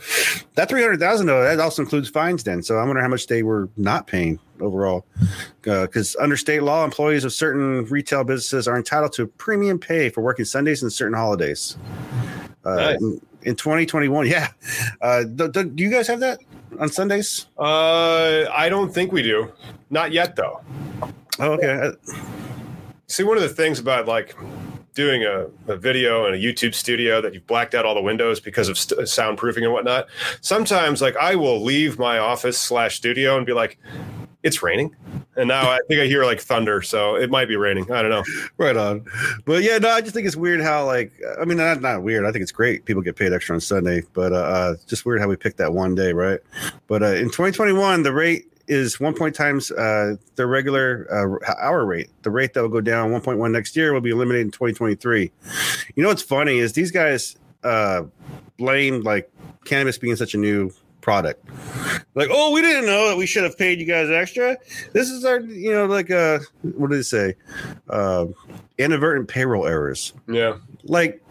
that three hundred thousand, though, that also includes fines. Then, so I wonder how much they were not paying overall. Because uh, under state law, employees of certain retail businesses are entitled to premium pay for working Sundays and certain holidays. Uh, nice. in, in, 2021, [laughs] yeah. Uh, do, do, you guys have that on Sundays? Uh, I don't think we do. Not yet, though. Oh, okay. See, one of the things about like doing a, a, video in a YouTube studio that you've blacked out all the windows because of st- soundproofing and whatnot. Sometimes, like I will leave my office slash studio and be like, it's raining. And now I think I hear like thunder, so it might be raining. I don't know. Right on. But yeah, no, I just think it's weird how like I mean not not weird. I think it's great people get paid extra on Sunday, but uh, uh just weird how we picked that one day, right? But uh, in 2021, the rate is one point times uh, the regular uh, hour rate. The rate that will go down 1.1 next year will be eliminated in 2023. You know what's funny is these guys uh, blame like cannabis being such a new product. Like, oh, we didn't know that we should have paid you guys extra. This is our, you know, like uh what did they say? Uh inadvertent payroll errors. Yeah. Like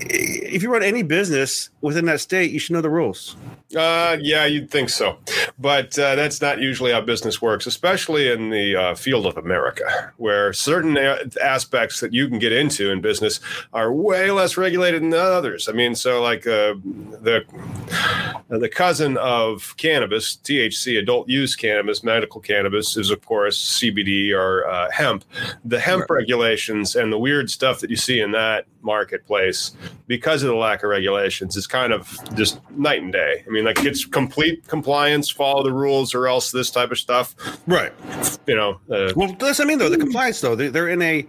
if you run any business within that state, you should know the rules. Uh, yeah, you'd think so, but uh, that's not usually how business works, especially in the uh, field of America, where certain a- aspects that you can get into in business are way less regulated than others. I mean, so like uh, the the cousin of cannabis, THC, adult use cannabis, medical cannabis, is of course CBD or uh, hemp. The hemp right. regulations and the weird stuff that you see in that marketplace because of the lack of regulations is kind of just night and day. I mean, like it's complete compliance, follow the rules, or else this type of stuff. Right. You know. Uh, well, that's I mean though the compliance though they, are in a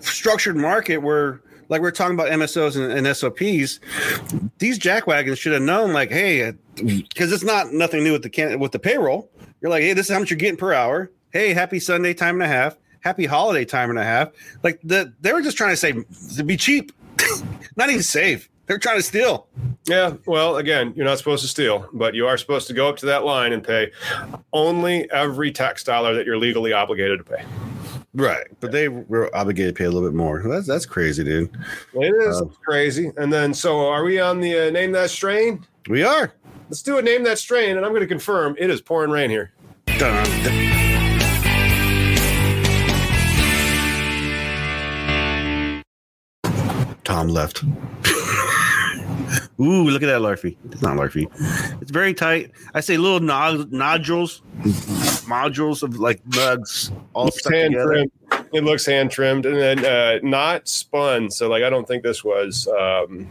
structured market where. Like we're talking about MSOs and, and SOPs, these jackwagons should have known. Like, hey, because it's not nothing new with the can with the payroll. You're like, hey, this is how much you're getting per hour. Hey, happy Sunday time and a half happy holiday time and a half. Like the they were just trying to say to be cheap, [laughs] not even save. They're trying to steal. Yeah, well, again, you're not supposed to steal, but you are supposed to go up to that line and pay only every tax dollar that you're legally obligated to pay. Right, but they were obligated to pay a little bit more. That's that's crazy, dude. It is uh, crazy. And then, so are we on the uh, name that strain? We are. Let's do a name that strain, and I'm going to confirm it is pouring rain here. Dun, dun. Tom left. Ooh, look at that Larfy. It's not Larfy. It's very tight. I say little nod- nodules, modules of like nugs all stuck together. Trimmed. It looks hand trimmed and then uh, not spun. So like I don't think this was um,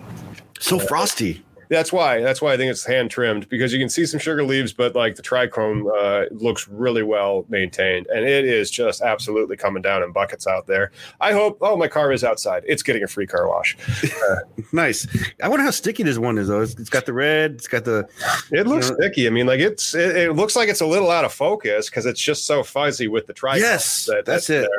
so uh, frosty. That's why. That's why I think it's hand trimmed because you can see some sugar leaves, but like the trichome uh, looks really well maintained, and it is just absolutely coming down in buckets out there. I hope. Oh, my car is outside. It's getting a free car wash. Uh, [laughs] nice. I wonder how sticky this one is though. it's, it's got the red. It's got the. It looks know, sticky. I mean, like it's. It, it, looks like it's a little out of focus because it's just so fuzzy with the trichome. Yes, that, that's, that's it.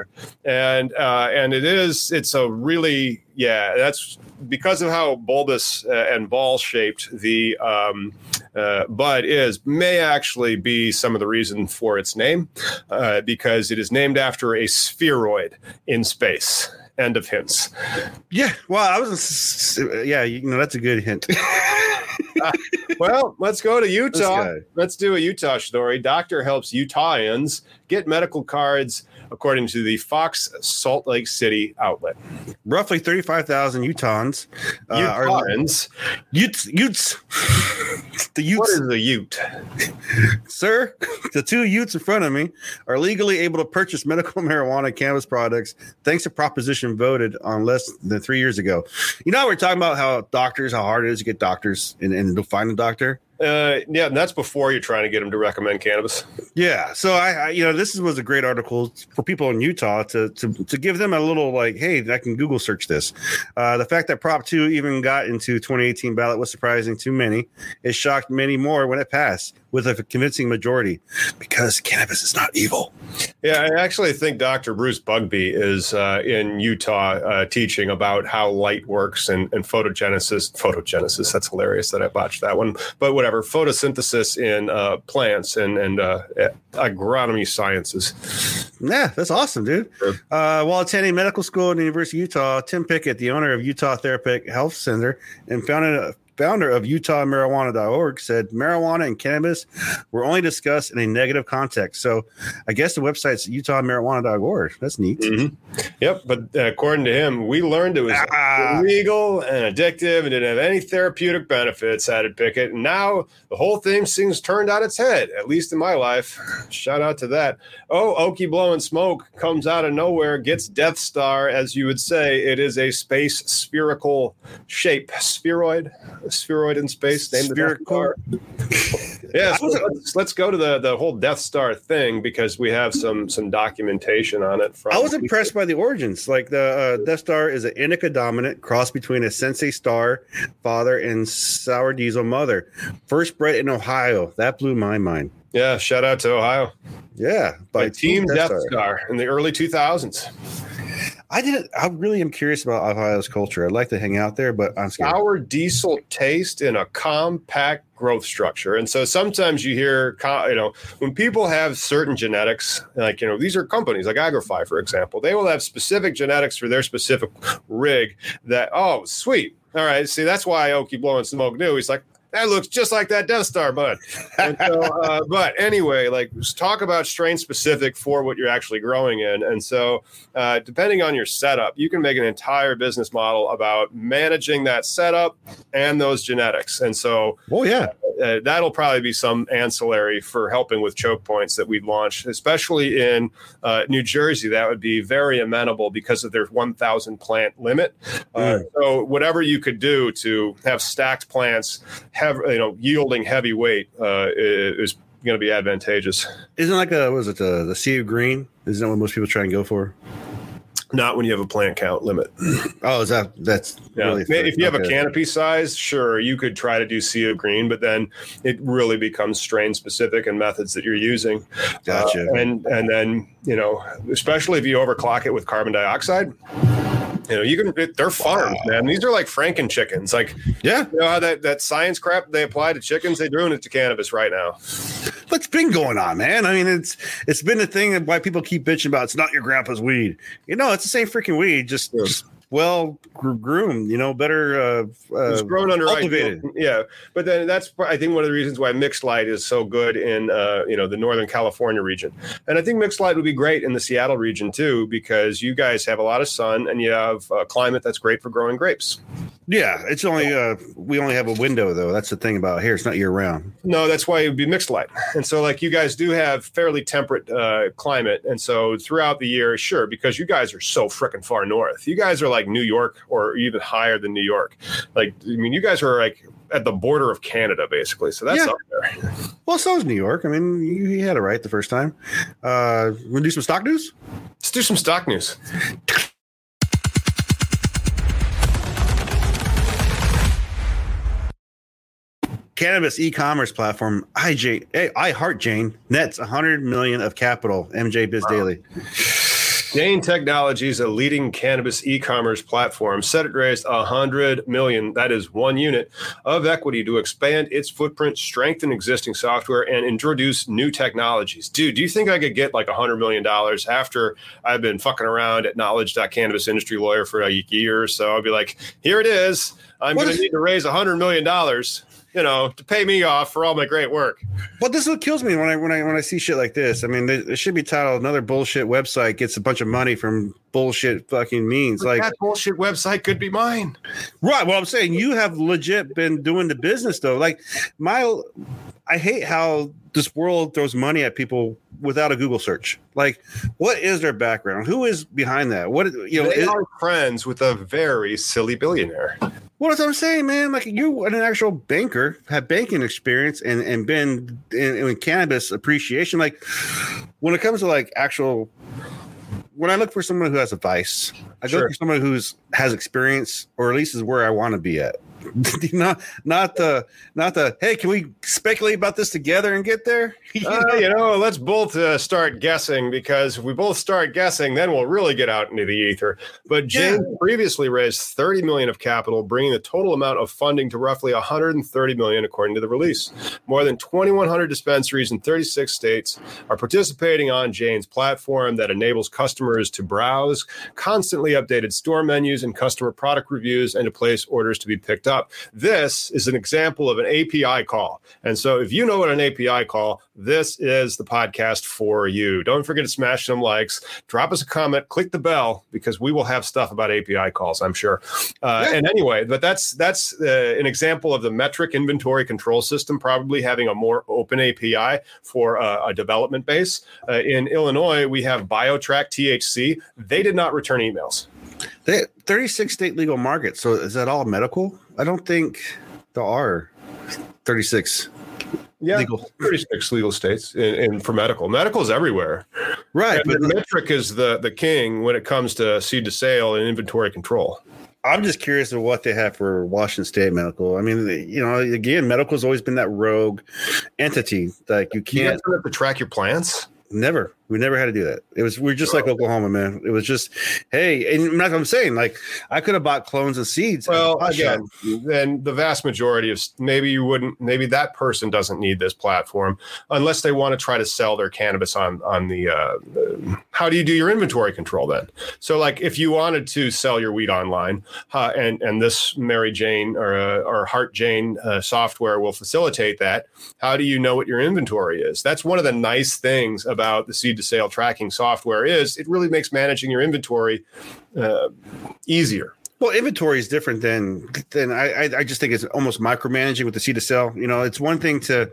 There. And uh, and it is. It's a really yeah, that's because of how bulbous uh, and ball shaped the um, uh, bud is, may actually be some of the reason for its name, uh, because it is named after a spheroid in space. End of hints. Yeah, well, I was, yeah, you know, that's a good hint. [laughs] uh, well, let's go to Utah. Let's do a Utah story. Doctor helps Utahans get medical cards according to the Fox Salt Lake City outlet. Roughly 35,000 Utahns. Uh, Utahns? Utes. Utes. the Utes. What is a Ute? Sir, the two Utes in front of me are legally able to purchase medical [laughs] marijuana cannabis products thanks to proposition voted on less than three years ago. You know, we're talking about how doctors, how hard it is to get doctors and, and to find a doctor. Uh, yeah, and that's before you're trying to get them to recommend cannabis. Yeah, so I, I, you know, this was a great article for people in Utah to to to give them a little like, hey, I can Google search this. Uh, the fact that Prop Two even got into 2018 ballot was surprising to many. It shocked many more when it passed with a convincing majority because cannabis is not evil. Yeah, I actually think Dr. Bruce Bugbee is uh, in Utah uh, teaching about how light works and, and photogenesis. Photogenesis, that's hilarious that I botched that one. But whatever, photosynthesis in uh, plants and, and uh, agronomy sciences. Yeah, that's awesome, dude. Sure. Uh, while attending medical school at the University of Utah, Tim Pickett, the owner of Utah Therapeutic Health Center and founded founder of UtahMarijuana.org, said marijuana and cannabis were only discussed in a negative context. So I guess the website's UtahMarijuana.org. That's neat. Mm-hmm. Yep. But uh, according to him, we learned it was ah. illegal and addictive and didn't have any therapeutic benefits, added Pickett. And now the whole thing seems turned on its head, at least in my life. Shout out to that. Oh, Okie blowing smoke comes out of nowhere, gets Death Star, as you would say. It is a space spherical shape, spheroid spheroid in space named Spherical. the Star. [laughs] yeah, so let's, let's, go to the the whole Death Star thing because we have some some documentation on it. From I was impressed by the origins. Like the uh, Death Star is an indica dominant cross between a Sensi Star father and Sour Diesel mother. First bred in Ohio. That blew my mind. Yeah, shout out to Ohio. Yeah, by, by Team Death, Death Star. Star in the early 2000s. I didn't. I really am curious about Ohio's culture. I'd like to hang out there, but I'm scared. Diesel taste in a compact growth structure, and so sometimes you hear, you know, when people have certain genetics, like you know, these are companies like Agrify, for example, they will have specific genetics for their specific rig. That oh, sweet. All right, see that's why Okie blowing smoke knew. He's like, that looks just like that Death Star, bud. [laughs] So, uh, but anyway, like talk about strain specific for what you're actually growing in. And so, uh, depending on your setup, you can make an entire business model about managing that setup and those genetics. And so, oh yeah, uh, that'll probably be some ancillary for helping with choke points that we'd launch, especially in uh, New Jersey. That would be very amenable because of their 1,000 plant limit. Mm. So, whatever you could do to have stacked plants have you know yielding heavy weight uh, is going to be advantageous. Isn't like a was it the, the sea of green? Isn't that what most people try and go for? Not when you have a plant count limit. [clears throat] Oh, is that that's yeah. Really if you have okay. a canopy size, sure, you could try to do sea of green, but then it really becomes strain specific and methods that you're using. Gotcha. Uh, and and then you know, especially if you overclock it with carbon dioxide you know, you can they're farms, wow. man. These are like Franken chickens. Like, yeah, you know how that, that science crap they apply to chickens, they're doing it to cannabis right now. What's been going on, man? I mean, it's it's been a thing that why people keep bitching about it's not your grandpa's weed. You know, it's the same freaking weed, just, yeah. just well groomed, you know, better uh, uh grown under cultivated. Yeah, but then that's I think one of the reasons why mixed light is so good in uh, you know the Northern California region, and I think mixed light would be great in the Seattle region too because you guys have a lot of sun and you have a climate that's great for growing grapes. Yeah, it's only uh we only have a window though. That's the thing about here. It's not year round. No, that's why it would be mixed light. And so, like, you guys do have fairly temperate uh, climate. And so, throughout the year, sure, because you guys are so freaking far north. You guys are like New York or even higher than New York. Like, I mean, you guys are like at the border of Canada, basically. So that's Yeah. up there. Well, so is New York. I mean, you, you had it right the first time. Uh, to do some stock news? Let's do some stock news. Cannabis e-commerce platform IJ, eh, I Heart Jane nets 100 million of capital. MJ Biz Daily. Jane Technologies, a leading cannabis e-commerce platform, said it raised hundred million, that is one unit, of equity to expand its footprint, strengthen existing software, and introduce new technologies. Dude, do you think I could get like hundred million dollars after I've been fucking around at knowledge.cannabis industry lawyer for a year or so? I'll be like, here it is. I'm going to need to raise hundred million dollars, you know, to pay me off for all my great work. Well, this is what kills me when I when I when I see shit like this. I mean, it should be titled "Another bullshit website gets a bunch of money from bullshit fucking means." Like, that bullshit website could be mine. right? Well, I'm saying you have legit been doing the business though. Like, my, I hate how this world throws money at people without a Google search. Like, what is their background? Who is behind that? What you know? they is- are friends with a very silly billionaire. What is I'm saying, man? Like you, an actual banker, have banking experience and and been in, in cannabis appreciation. Like when it comes to like actual, when I look for someone who has advice, I go Sure. for someone who's has experience, or at least is where I want to be at. [laughs] not not the not the hey, can we speculate about this together and get there? You [laughs] Uh, know? you know, let's both uh, start guessing because if we both start guessing, then we'll really get out into the ether. But Jane previously raised 30 million of capital, bringing the total amount of funding to roughly 130 million, according to the release. More than 2,100 dispensaries in 36 states are participating on Jane's platform that enables customers to browse constantly updated store menus and customer product reviews and to place orders to be picked up. This is an example of an API call. And so if you know what an API call, this is the podcast for you. Don't forget to smash some likes, drop us a comment, click the bell because we will have stuff about API calls, I'm sure. Uh, Yeah. And anyway, but that's that's uh, an example of the Metrc inventory control system probably having a more open API for uh, a development base. Uh, in Illinois, we have BioTrack THC. They did not return emails. They, 36 state legal markets. So is that all medical? I don't think there are 36 Yeah, legal. 36 legal states in, in for medical. Medical is everywhere. Right, And but the Metrc is the the king when it comes to seed to sale and inventory control. I'm just curious of what they have for Washington State Medical. I mean, you know, again, medical has always been that rogue entity. Like you You can't don't have to track your plants. never. We never had to do that. It was we're just like Oklahoma, man. It was just hey, and that's what I'm saying. Like I could have bought clones and seeds. Well, a again, then the vast majority of maybe you wouldn't, maybe that person doesn't need this platform unless they want to try to sell their cannabis on on the. Uh, how do you do your inventory control then? So, like, if you wanted to sell your weed online, uh, and and this Mary Jane or uh, or Heart Jane uh, software will facilitate that. How do you know what your inventory is? That's one of the nice things about the seed to sale tracking software is it really makes managing your inventory uh, easier. Well, inventory is different than than I, I. I just think it's almost micromanaging with the seed to sell. You know, it's one thing to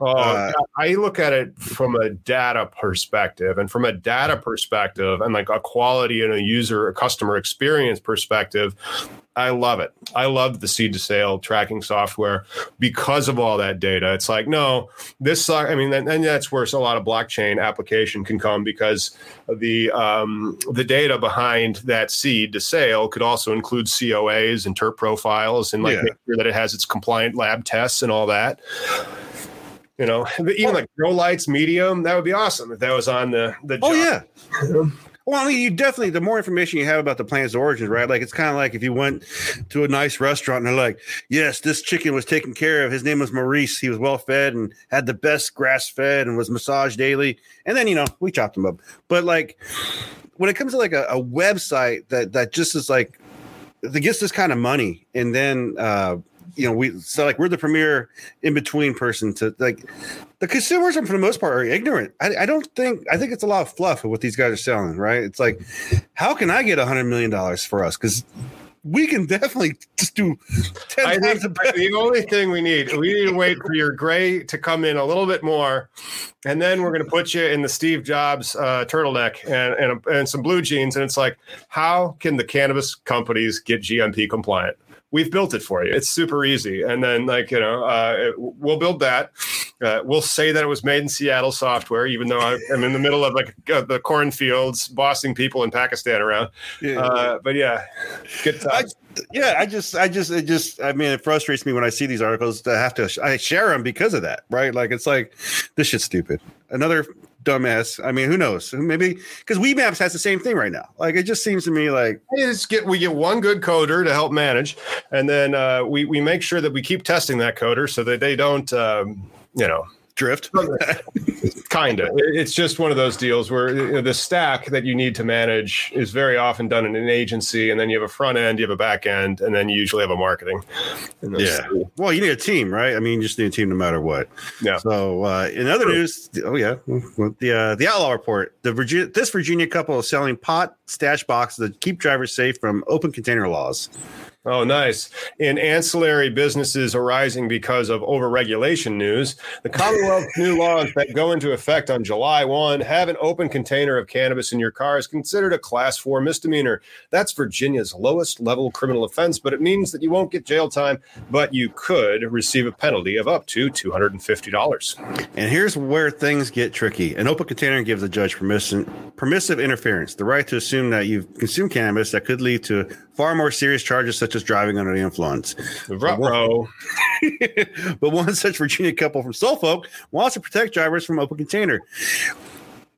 Uh, Uh, I look at it from a data perspective, and from a data perspective, and like a quality and a user, a customer experience perspective. I love it. I love the seed to sale tracking software because of all that data. It's like, no, this, I mean, and, and that's where a lot of blockchain application can come because the um, the data behind that seed to sale could also include COAs and terp profiles and like Yeah. make sure that it has its compliant lab tests and all that. You know, even like grow lights, medium, that would be awesome if that was on the the. Oh yeah. Well, I mean, you definitely the more information you have about the plant's origins, right? Like it's kind of like if you went to a nice restaurant and they're like, "Yes, this chicken was taken care of. His name was Maurice. He was well fed and had the best grass fed and was massaged daily." And then you know we chopped him up. But like when it comes to like a, a website that that just is like that gets this kind of money, and then uh, you know we so like we're the premier in between person to like the consumers for the most part are ignorant. I, I don't think I think it's a lot of fluff of what these guys are selling, right? It's like, how can I get a hundred million dollars for us? Because we can [laughs] definitely just do ten I think times the the only thing we need, we need to wait for your gray to come in a little bit more, and then we're going to put you in the Steve Jobs uh, turtleneck and and, and some blue jeans, and it's like, how can the cannabis companies get GMP compliant? We've built it for you. It's super easy, and then like you know, uh, it- we'll build that. Uh, we'll say that it was made in Seattle software, even though I- I'm in the middle of like uh, the cornfields, bossing people in Pakistan around. Yeah. Uh, but yeah, good I, times. yeah, I just, I just, it just, I mean, it frustrates me when I see these articles to have to, I share them because of that, right? Like, it's like, this shit's stupid. Another dumbass. I mean, who knows? Maybe because Weedmaps has the same thing right now. Like, it just seems to me like, We get we get one good coder to help manage, and then uh, we we make sure that we keep testing that coder so that they don't, um, you know, drift. [laughs] kind of. It's just one of those deals where you know, the stack that you need to manage is very often done in an agency, and then you have a front end, you have a back end, and then you usually have a marketing. Yeah. Well, you need a team, right? I mean, you just need a team no matter what. Yeah. So, uh, in other news, oh yeah, the uh, the outlaw report: the Virginia, this Virginia couple is selling pot stash boxes that keep drivers safe from open container laws. Oh, nice. In ancillary businesses arising because of overregulation news, the Commonwealth's new laws that go into effect on July 1 have an open container of cannabis in your car is considered a class four misdemeanor. That's Virginia's lowest level criminal offense, but it means that you won't get jail time, but you could receive a penalty of up to $250. And here's where things get tricky: an open container gives the judge permission, permissive inference, the right to assume that you've consumed cannabis that could lead to far more serious charges, such as driving under the influence. Ruh-roh. [laughs] but one such Virginia couple from Suffolk wants to protect drivers from open container.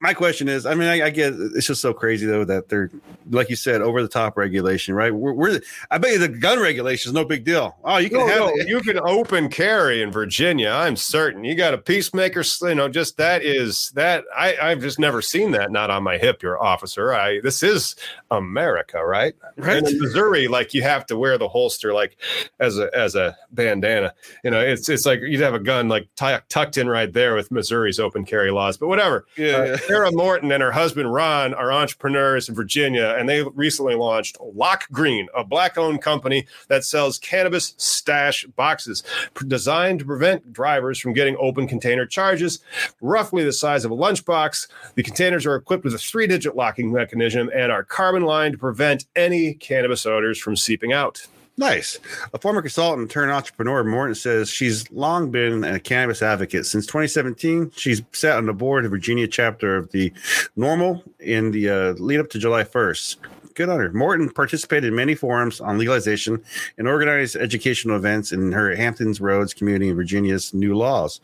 My question is, I mean, I, I get it's just so crazy though that they're, like you said, over the top regulation, right? We're, we're I bet you the gun regulation is no big deal. Oh, you can No, have no, you can open carry in Virginia. I'm certain you got a peacemaker. You know, just that is that I I've just never seen that. Not on my hip, your officer. I this is America, right? Right. And in Missouri, like you have to wear the holster like as a as a bandana. You know, it's it's like you'd have a gun like tu- tucked in right there with Missouri's open carry laws. But whatever. Yeah, Uh, yeah. Sarah Morton and her husband Ron are entrepreneurs in Virginia, and they recently launched Lock Green, a black-owned company that sells cannabis stash boxes designed to prevent drivers from getting open container charges, roughly the size of a lunchbox. The containers are equipped with a three-digit locking mechanism and are carbon-lined to prevent any cannabis odors from seeping out. Nice. A former consultant turned entrepreneur, Morton says she's long been a cannabis advocate. Since 2017, she's sat on the board of Virginia chapter of the NORML in the uh, lead up to July 1st. Good on her. Morton participated in many forums on legalization and organized educational events in her Hamptons Roads community in Virginia's new laws.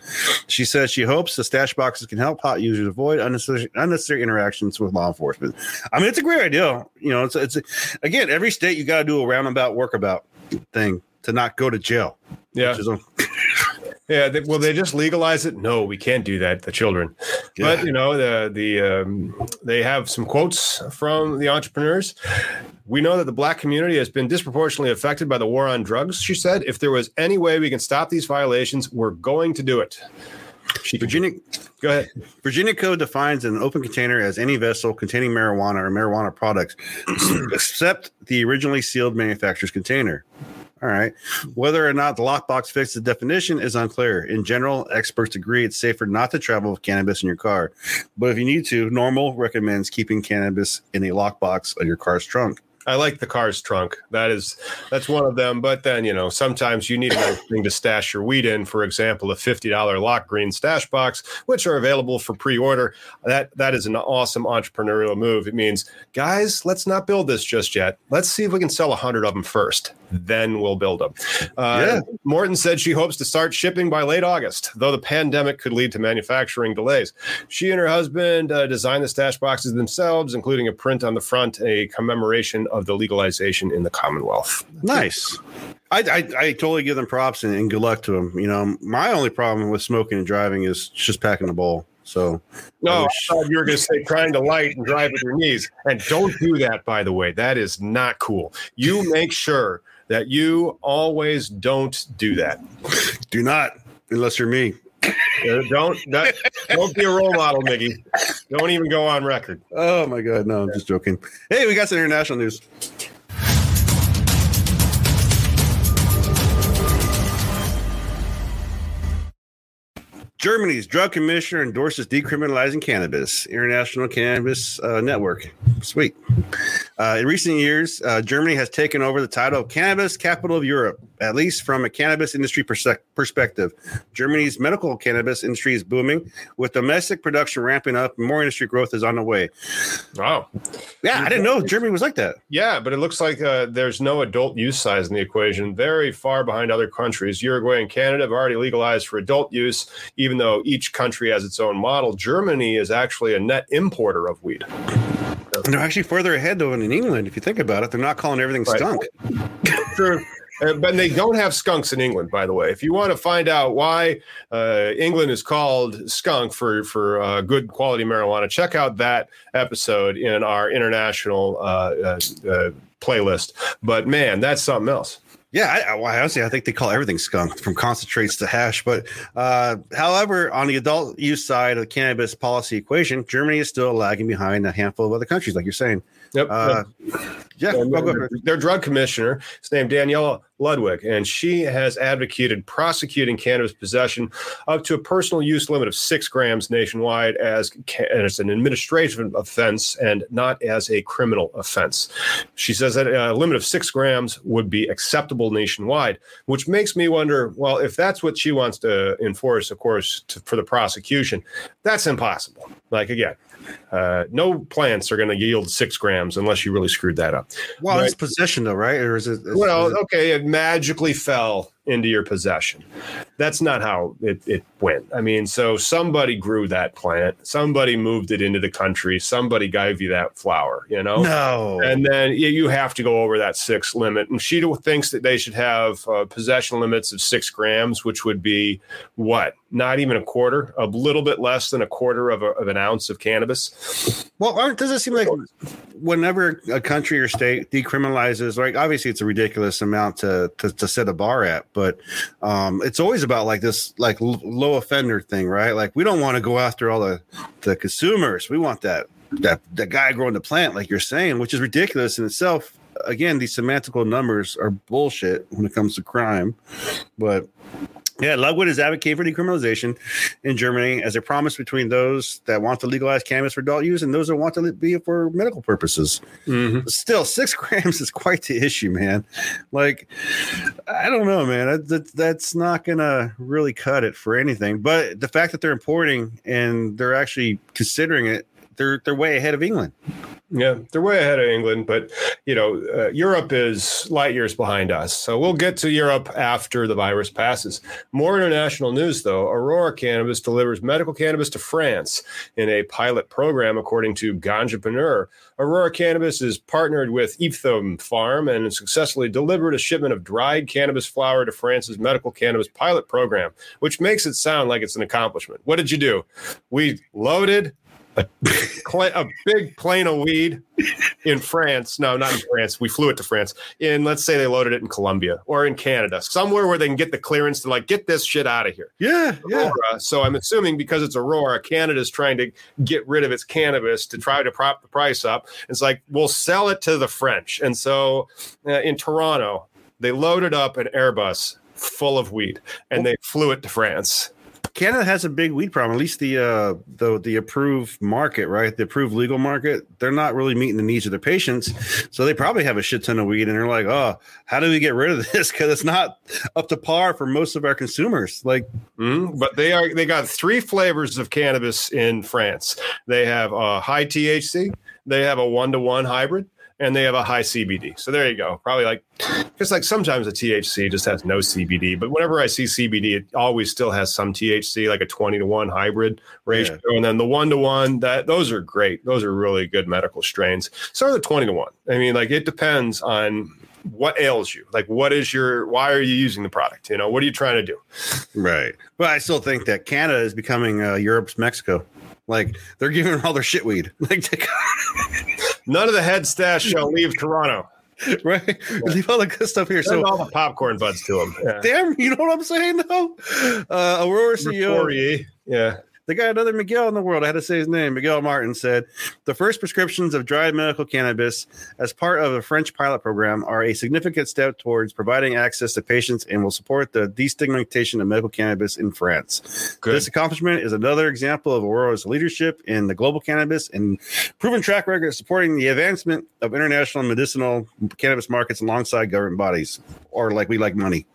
She says she hopes the stash boxes can help pot users avoid unnecessary, unnecessary interactions with law enforcement. I mean, it's a great idea. You know, it's it's again every state you got to do a roundabout workabout thing to not go to jail. Yeah, Which is a- yeah. They, will they just legalize it? No, we can't do that. The children. Yeah. But you know, the the um, they have some quotes from the entrepreneurs. We know that the black community has been disproportionately affected by the war on drugs. She said, "If there was any way we can stop these violations, we're going to do it." She Virginia go ahead. Virginia code defines an open container as any vessel containing marijuana or marijuana products, except the originally sealed manufacturer's container. All right. Whether or not the lockbox fits the definition is unclear. In general, experts agree it's safer not to travel with cannabis in your car. But if you need to, NORML recommends keeping cannabis in a lockbox of your car's trunk. I like the car's trunk. That is that's one of them. But then you know sometimes you need a thing to stash your weed in. For example, a fifty dollar Lock Green stash box, which are available for pre order. That that is an awesome entrepreneurial move. It means guys, let's not build this just yet. Let's see if we can sell a hundred of them first. Then we'll build them. Uh, Yeah. Morton said she hopes to start shipping by late August, though the pandemic could lead to manufacturing delays. She and her husband uh, designed the stash boxes themselves, including a print on the front, a commemoration of the legalization in the Commonwealth. Nice. I, I, I totally give them props and, and good luck to them. You know, my only problem with smoking and driving is just packing the bowl. So No, I I thought you were going to say trying to light and drive with your knees. And don't do that, by the way. That is not cool. You make sure that you always don't do that. [laughs] do not, unless you're me. Don't that, don't be a role model, Miggy. Don't even go on record. Oh my god, no, I'm just joking. Hey, we got some international news. Germany's drug commissioner endorses decriminalizing cannabis. International Cannabis uh, Network. Sweet. Uh, in recent years, uh, Germany has taken over the title of cannabis capital of Europe, at least from a cannabis industry perse- perspective. Germany's medical cannabis industry is booming, with domestic production ramping up. And more industry growth is on the way. Wow. Yeah, I didn't know Germany was like that. Yeah, but it looks like uh, there's no adult use size in the equation. Very far behind other countries. Uruguay and Canada have already legalized for adult use, even though each country has its own model. Germany is actually a net importer of weed. And they're actually further ahead though in England. If you think about it, they're not calling everything Right. skunk. [laughs] True. But they don't have skunks in England, by the way. If you want to find out why uh, England is called skunk for for uh, good quality marijuana, check out that episode in our international uh, uh, uh, playlist. But man, that's something else. Yeah, I, well, honestly, I think they call everything skunk from concentrates to hash. But uh, however, on the adult use side of the cannabis policy equation, Germany is still lagging behind a handful of other countries, like you're saying. Yep. Uh, yeah, their, drug commissioner is named Daniela Ludwig, and she has advocated prosecuting cannabis possession up to a personal use limit of six grams nationwide as, as an administrative offense and not as a criminal offense. She says that a limit of six grams would be acceptable nationwide, which makes me wonder well, if that's what she wants to enforce, of course, to, for the prosecution, that's impossible. Like, again, uh, no plants are going to yield six grams unless you really screwed that up. well, right. it's possession, though, right? Or is it? Is, Well, is it- okay, it magically fell into your possession. That's not how it, it went. I mean, so somebody grew that plant, somebody moved it into the country, somebody gave you that flower, you know? no. And then you- have to go over that six limit. And she thinks that they should have uh, possession limits of six grams, which would be what? Not even a quarter, a little bit less than a quarter of, a, of an ounce of cannabis. Well, aren't, does it seem like whenever a country or state decriminalizes, like obviously it's a ridiculous amount to to, to set a bar at, but um, it's always about like this like l- low offender thing, right? Like we don't want to go after all the the consumers. We want that that that guy growing the plant, like you're saying, which is ridiculous in itself. Again, these semantical numbers are bullshit when it comes to crime, but yeah, Ludwig is advocating for decriminalization in Germany as a promise between those that want to legalize cannabis for adult use and those that want to be for medical purposes. Mm-hmm. Still, six [laughs] grams is quite the issue, man. Like, I don't know, man. That, that, that's not going to really cut it for anything. But the fact that they're importing and they're actually considering it, they're they're way ahead of England. Yeah, they're way ahead of England, but you know, uh, Europe is light years behind us. So we'll get to Europe after the virus passes. More international news, though. Aurora Cannabis delivers medical cannabis to France in a pilot program, according to Ganjapreneur. Aurora Cannabis is partnered with Ethypharm and successfully delivered a shipment of dried cannabis flower to France's medical cannabis pilot program, which makes it sound like it's an accomplishment. What did you do? We loaded a, cla- a big plane of weed in France. No, not in France. We flew it to France. In let's say they loaded it in Colombia or in Canada, somewhere where they can get the clearance to like get this shit out of here. Yeah, yeah. So I'm assuming because it's Aurora, Canada's trying to get rid of its cannabis to try to prop the price up. It's like we'll sell it to the French. And so uh, in Toronto, they loaded up an Airbus full of weed and they flew it to France. Canada has a big weed problem. At least the uh, the the approved market, right? The approved legal market. They're not really meeting the needs of their patients, so they probably have a shit ton of weed, and they're like, "Oh, how do we get rid of [laughs] this? Because it's not up to par for most of our consumers." Like, Mhm. But they are they got three flavors of cannabis in France. They have a high THC, they have a one to one hybrid, and they have a high CBD. So there you go. Probably like because like sometimes the THC just has no CBD, but whenever I see CBD, it always still has some THC, like a twenty to one hybrid ratio. And then the one to one that those are great. Those are really good medical strains. So are the twenty to one. I mean, like it depends on what ails you like what is your why are you using the product you know what are you trying to do right? But I still think that Canada is becoming uh, Europe's Mexico. Like, they're giving all their shit weed. [laughs] Like, None of the head stash shall leave Toronto. [laughs] right? Leave all the good stuff here. Send So, all the popcorn buds to them. Yeah. damn, you know what I'm saying? though. uh, Aurora CEO. Yeah. They got another Miguel in the world. I had to say his name. Miguel Martin said the first prescriptions of dried medical cannabis as part of a French pilot program are a significant step towards providing access to patients and will support the destigmatization of medical cannabis in France. Good. This accomplishment is another example of Aurora's leadership in the global cannabis and proven track record supporting the advancement of international medicinal cannabis markets alongside government bodies, or like we like money.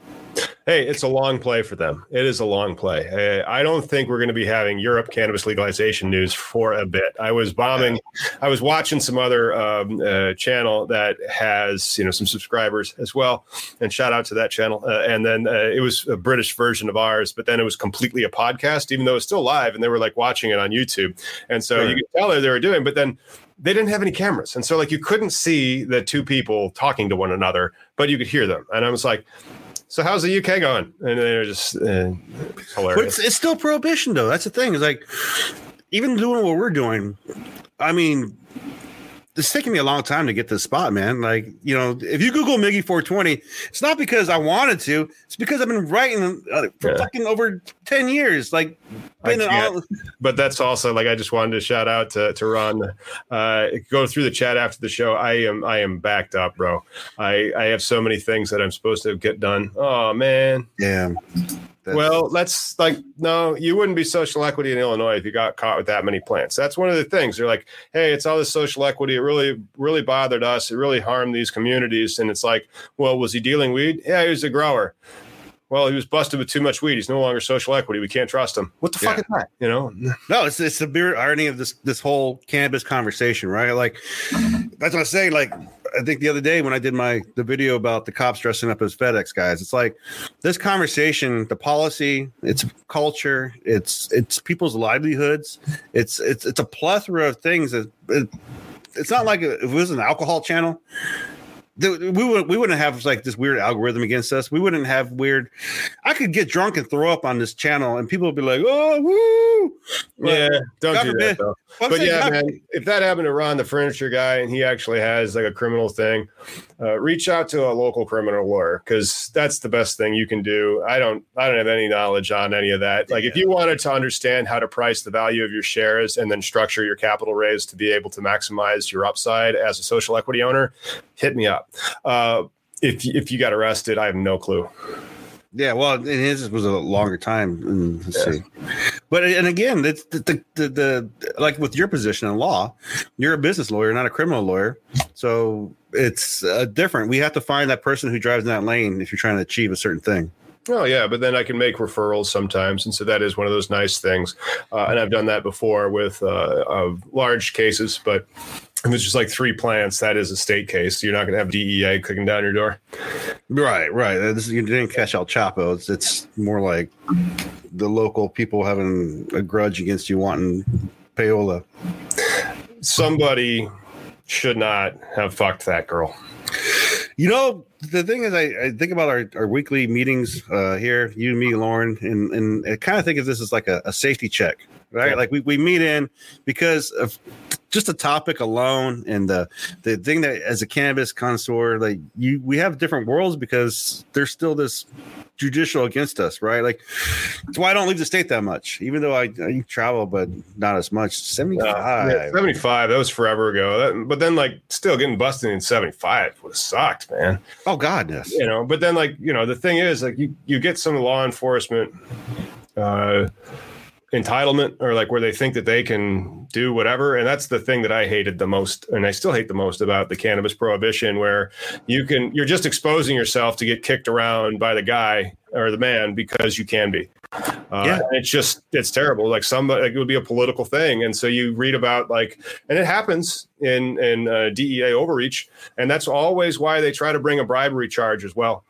Hey, it's a long play for them. It is a long play. I don't think we're going to be having Europe cannabis legalization news for a bit. I was bombing. I was watching some other um, uh, channel that has you know some subscribers as well, and shout out to that channel. Uh, and then uh, it was a British version of ours, but then it was completely a podcast, even though it's still live, and they were like watching it on YouTube. And so Right. you could tell they were doing, but then they didn't have any cameras, and so like you couldn't see the two people talking to one another, but you could hear them. And I was like. So how's the UK going? And they're just uh, it's But hilarious. it's, it's still prohibition, though. That's the thing. Is like even doing what we're doing. I mean, it's taking me a long time to get this spot, man. Like you know, if you Google Miggy 420, it's not because I wanted to. It's because I've been writing uh, for Yeah. fucking over ten years. Like, all, but that's also like I just wanted to shout out to, to Ron. Uh, go through the chat after the show. I am I am backed up, bro. I I have so many things that I'm supposed to get done. Oh man. yeah. That's- Well, that's like no, you wouldn't be social equity in Illinois if you got caught with that many plants. That's one of the things. They're like, hey, it's all this social equity. It really, really bothered us. It really harmed these communities. And it's like, well, was he dealing weed? Yeah, he was a grower. Well, he was busted with too much weed. He's no longer social equity. We can't trust him. What the fuck is that? You know? No, it's it's the beer irony of this this whole cannabis conversation, right? Like that's what I'm saying. Like I think the other day when I did my the video about the cops dressing up as FedEx guys, it's like this conversation, the policy, it's culture, it's it's people's livelihoods, it's it's it's a plethora of things that it, it's not like if it was an alcohol channel. Th- We would we wouldn't have like this weird algorithm against us. We wouldn't have weird. I could get drunk and throw up on this channel, and people would be like, "Oh, woo!" Yeah, don't God do forbid. that though. But yeah, man, if that happened to Ron, the furniture guy, and he actually has like a criminal thing, uh, reach out to a local criminal lawyer because that's the best thing you can do. I don't, I don't have any knowledge on any of that. Like, if you wanted to understand how to price the value of your shares and then structure your capital raise to be able to maximize your upside as a social equity owner, hit me up. Uh, if if you got arrested, I have no clue. Yeah, well, and his was a longer time. Let's see, but and again, it's the, the, the the like with your position in law, you're a business lawyer, not a criminal lawyer, so it's uh, different. We have to find that person who drives in that lane if you're trying to achieve a certain thing. Oh yeah, but then I can make referrals sometimes, and so that is one of those nice things. Uh, and I've done that before with uh, large cases, but if it's just like three plants, that is a state case. You're not going to have DEA kicking down your door. Right, right. Uh, This you didn't catch El Chapo. It's, it's more like the local people having a grudge against you wanting payola. Somebody should not have fucked that girl. You know, the thing is, I, I think about our, our weekly meetings uh, here, you, me, Lauren, and, and I kind of think of this as like a, a safety check, right? Yeah. Like we, we meet in because of just the topic alone and the the thing that as a cannabis connoisseur, like you, we have different worlds because there's still this judicial against us, right? Like that's why I don't leave the state that much, even though I, I travel, but not as much. Seventy Uh, yeah, 75, that was forever ago. That, but then, like, still getting busted in 75 would have sucked, man. Oh God, yes. you know but then like you know the thing is like you you get some law enforcement uh entitlement or like where they think that they can do whatever. And that's the thing that i hated the most and i still hate the most about the cannabis prohibition where you can you're just exposing yourself to get kicked around by the guy or the man because you can be. Uh, Yeah. it's just it's terrible. Like somebody like it would be a political thing. And so you read about like and it happens in in uh, dea overreach. And that's always why they try to bring a bribery charge as well.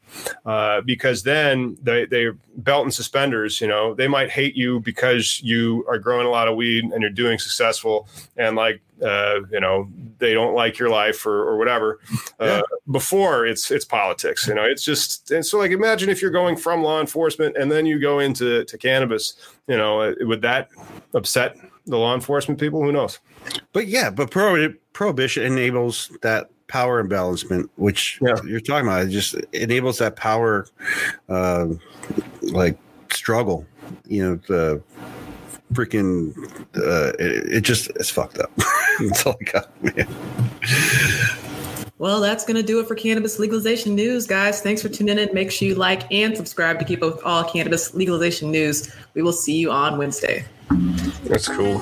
Uh, because then they they belt and suspenders you know they might hate you because you are growing a lot of weed and you're doing successful. And like uh, you know they don't like your life or, or whatever uh, Yeah. before it's it's politics you know it's just and so like imagine if you're going from law enforcement and then you go into to cannabis you know uh, would that upset the law enforcement people who knows But yeah, but pro- prohibition enables that power imbalancement, which Yeah. you're talking about. It just enables that power, uh, like struggle. You know, the freaking uh, it, it just it's fucked up. [laughs] That's all I got, man. Well, that's going to do it for cannabis legalization news, guys. Thanks for tuning in. Make sure you like and subscribe to keep up with all cannabis legalization news. We will see you on Wednesday. That's cool.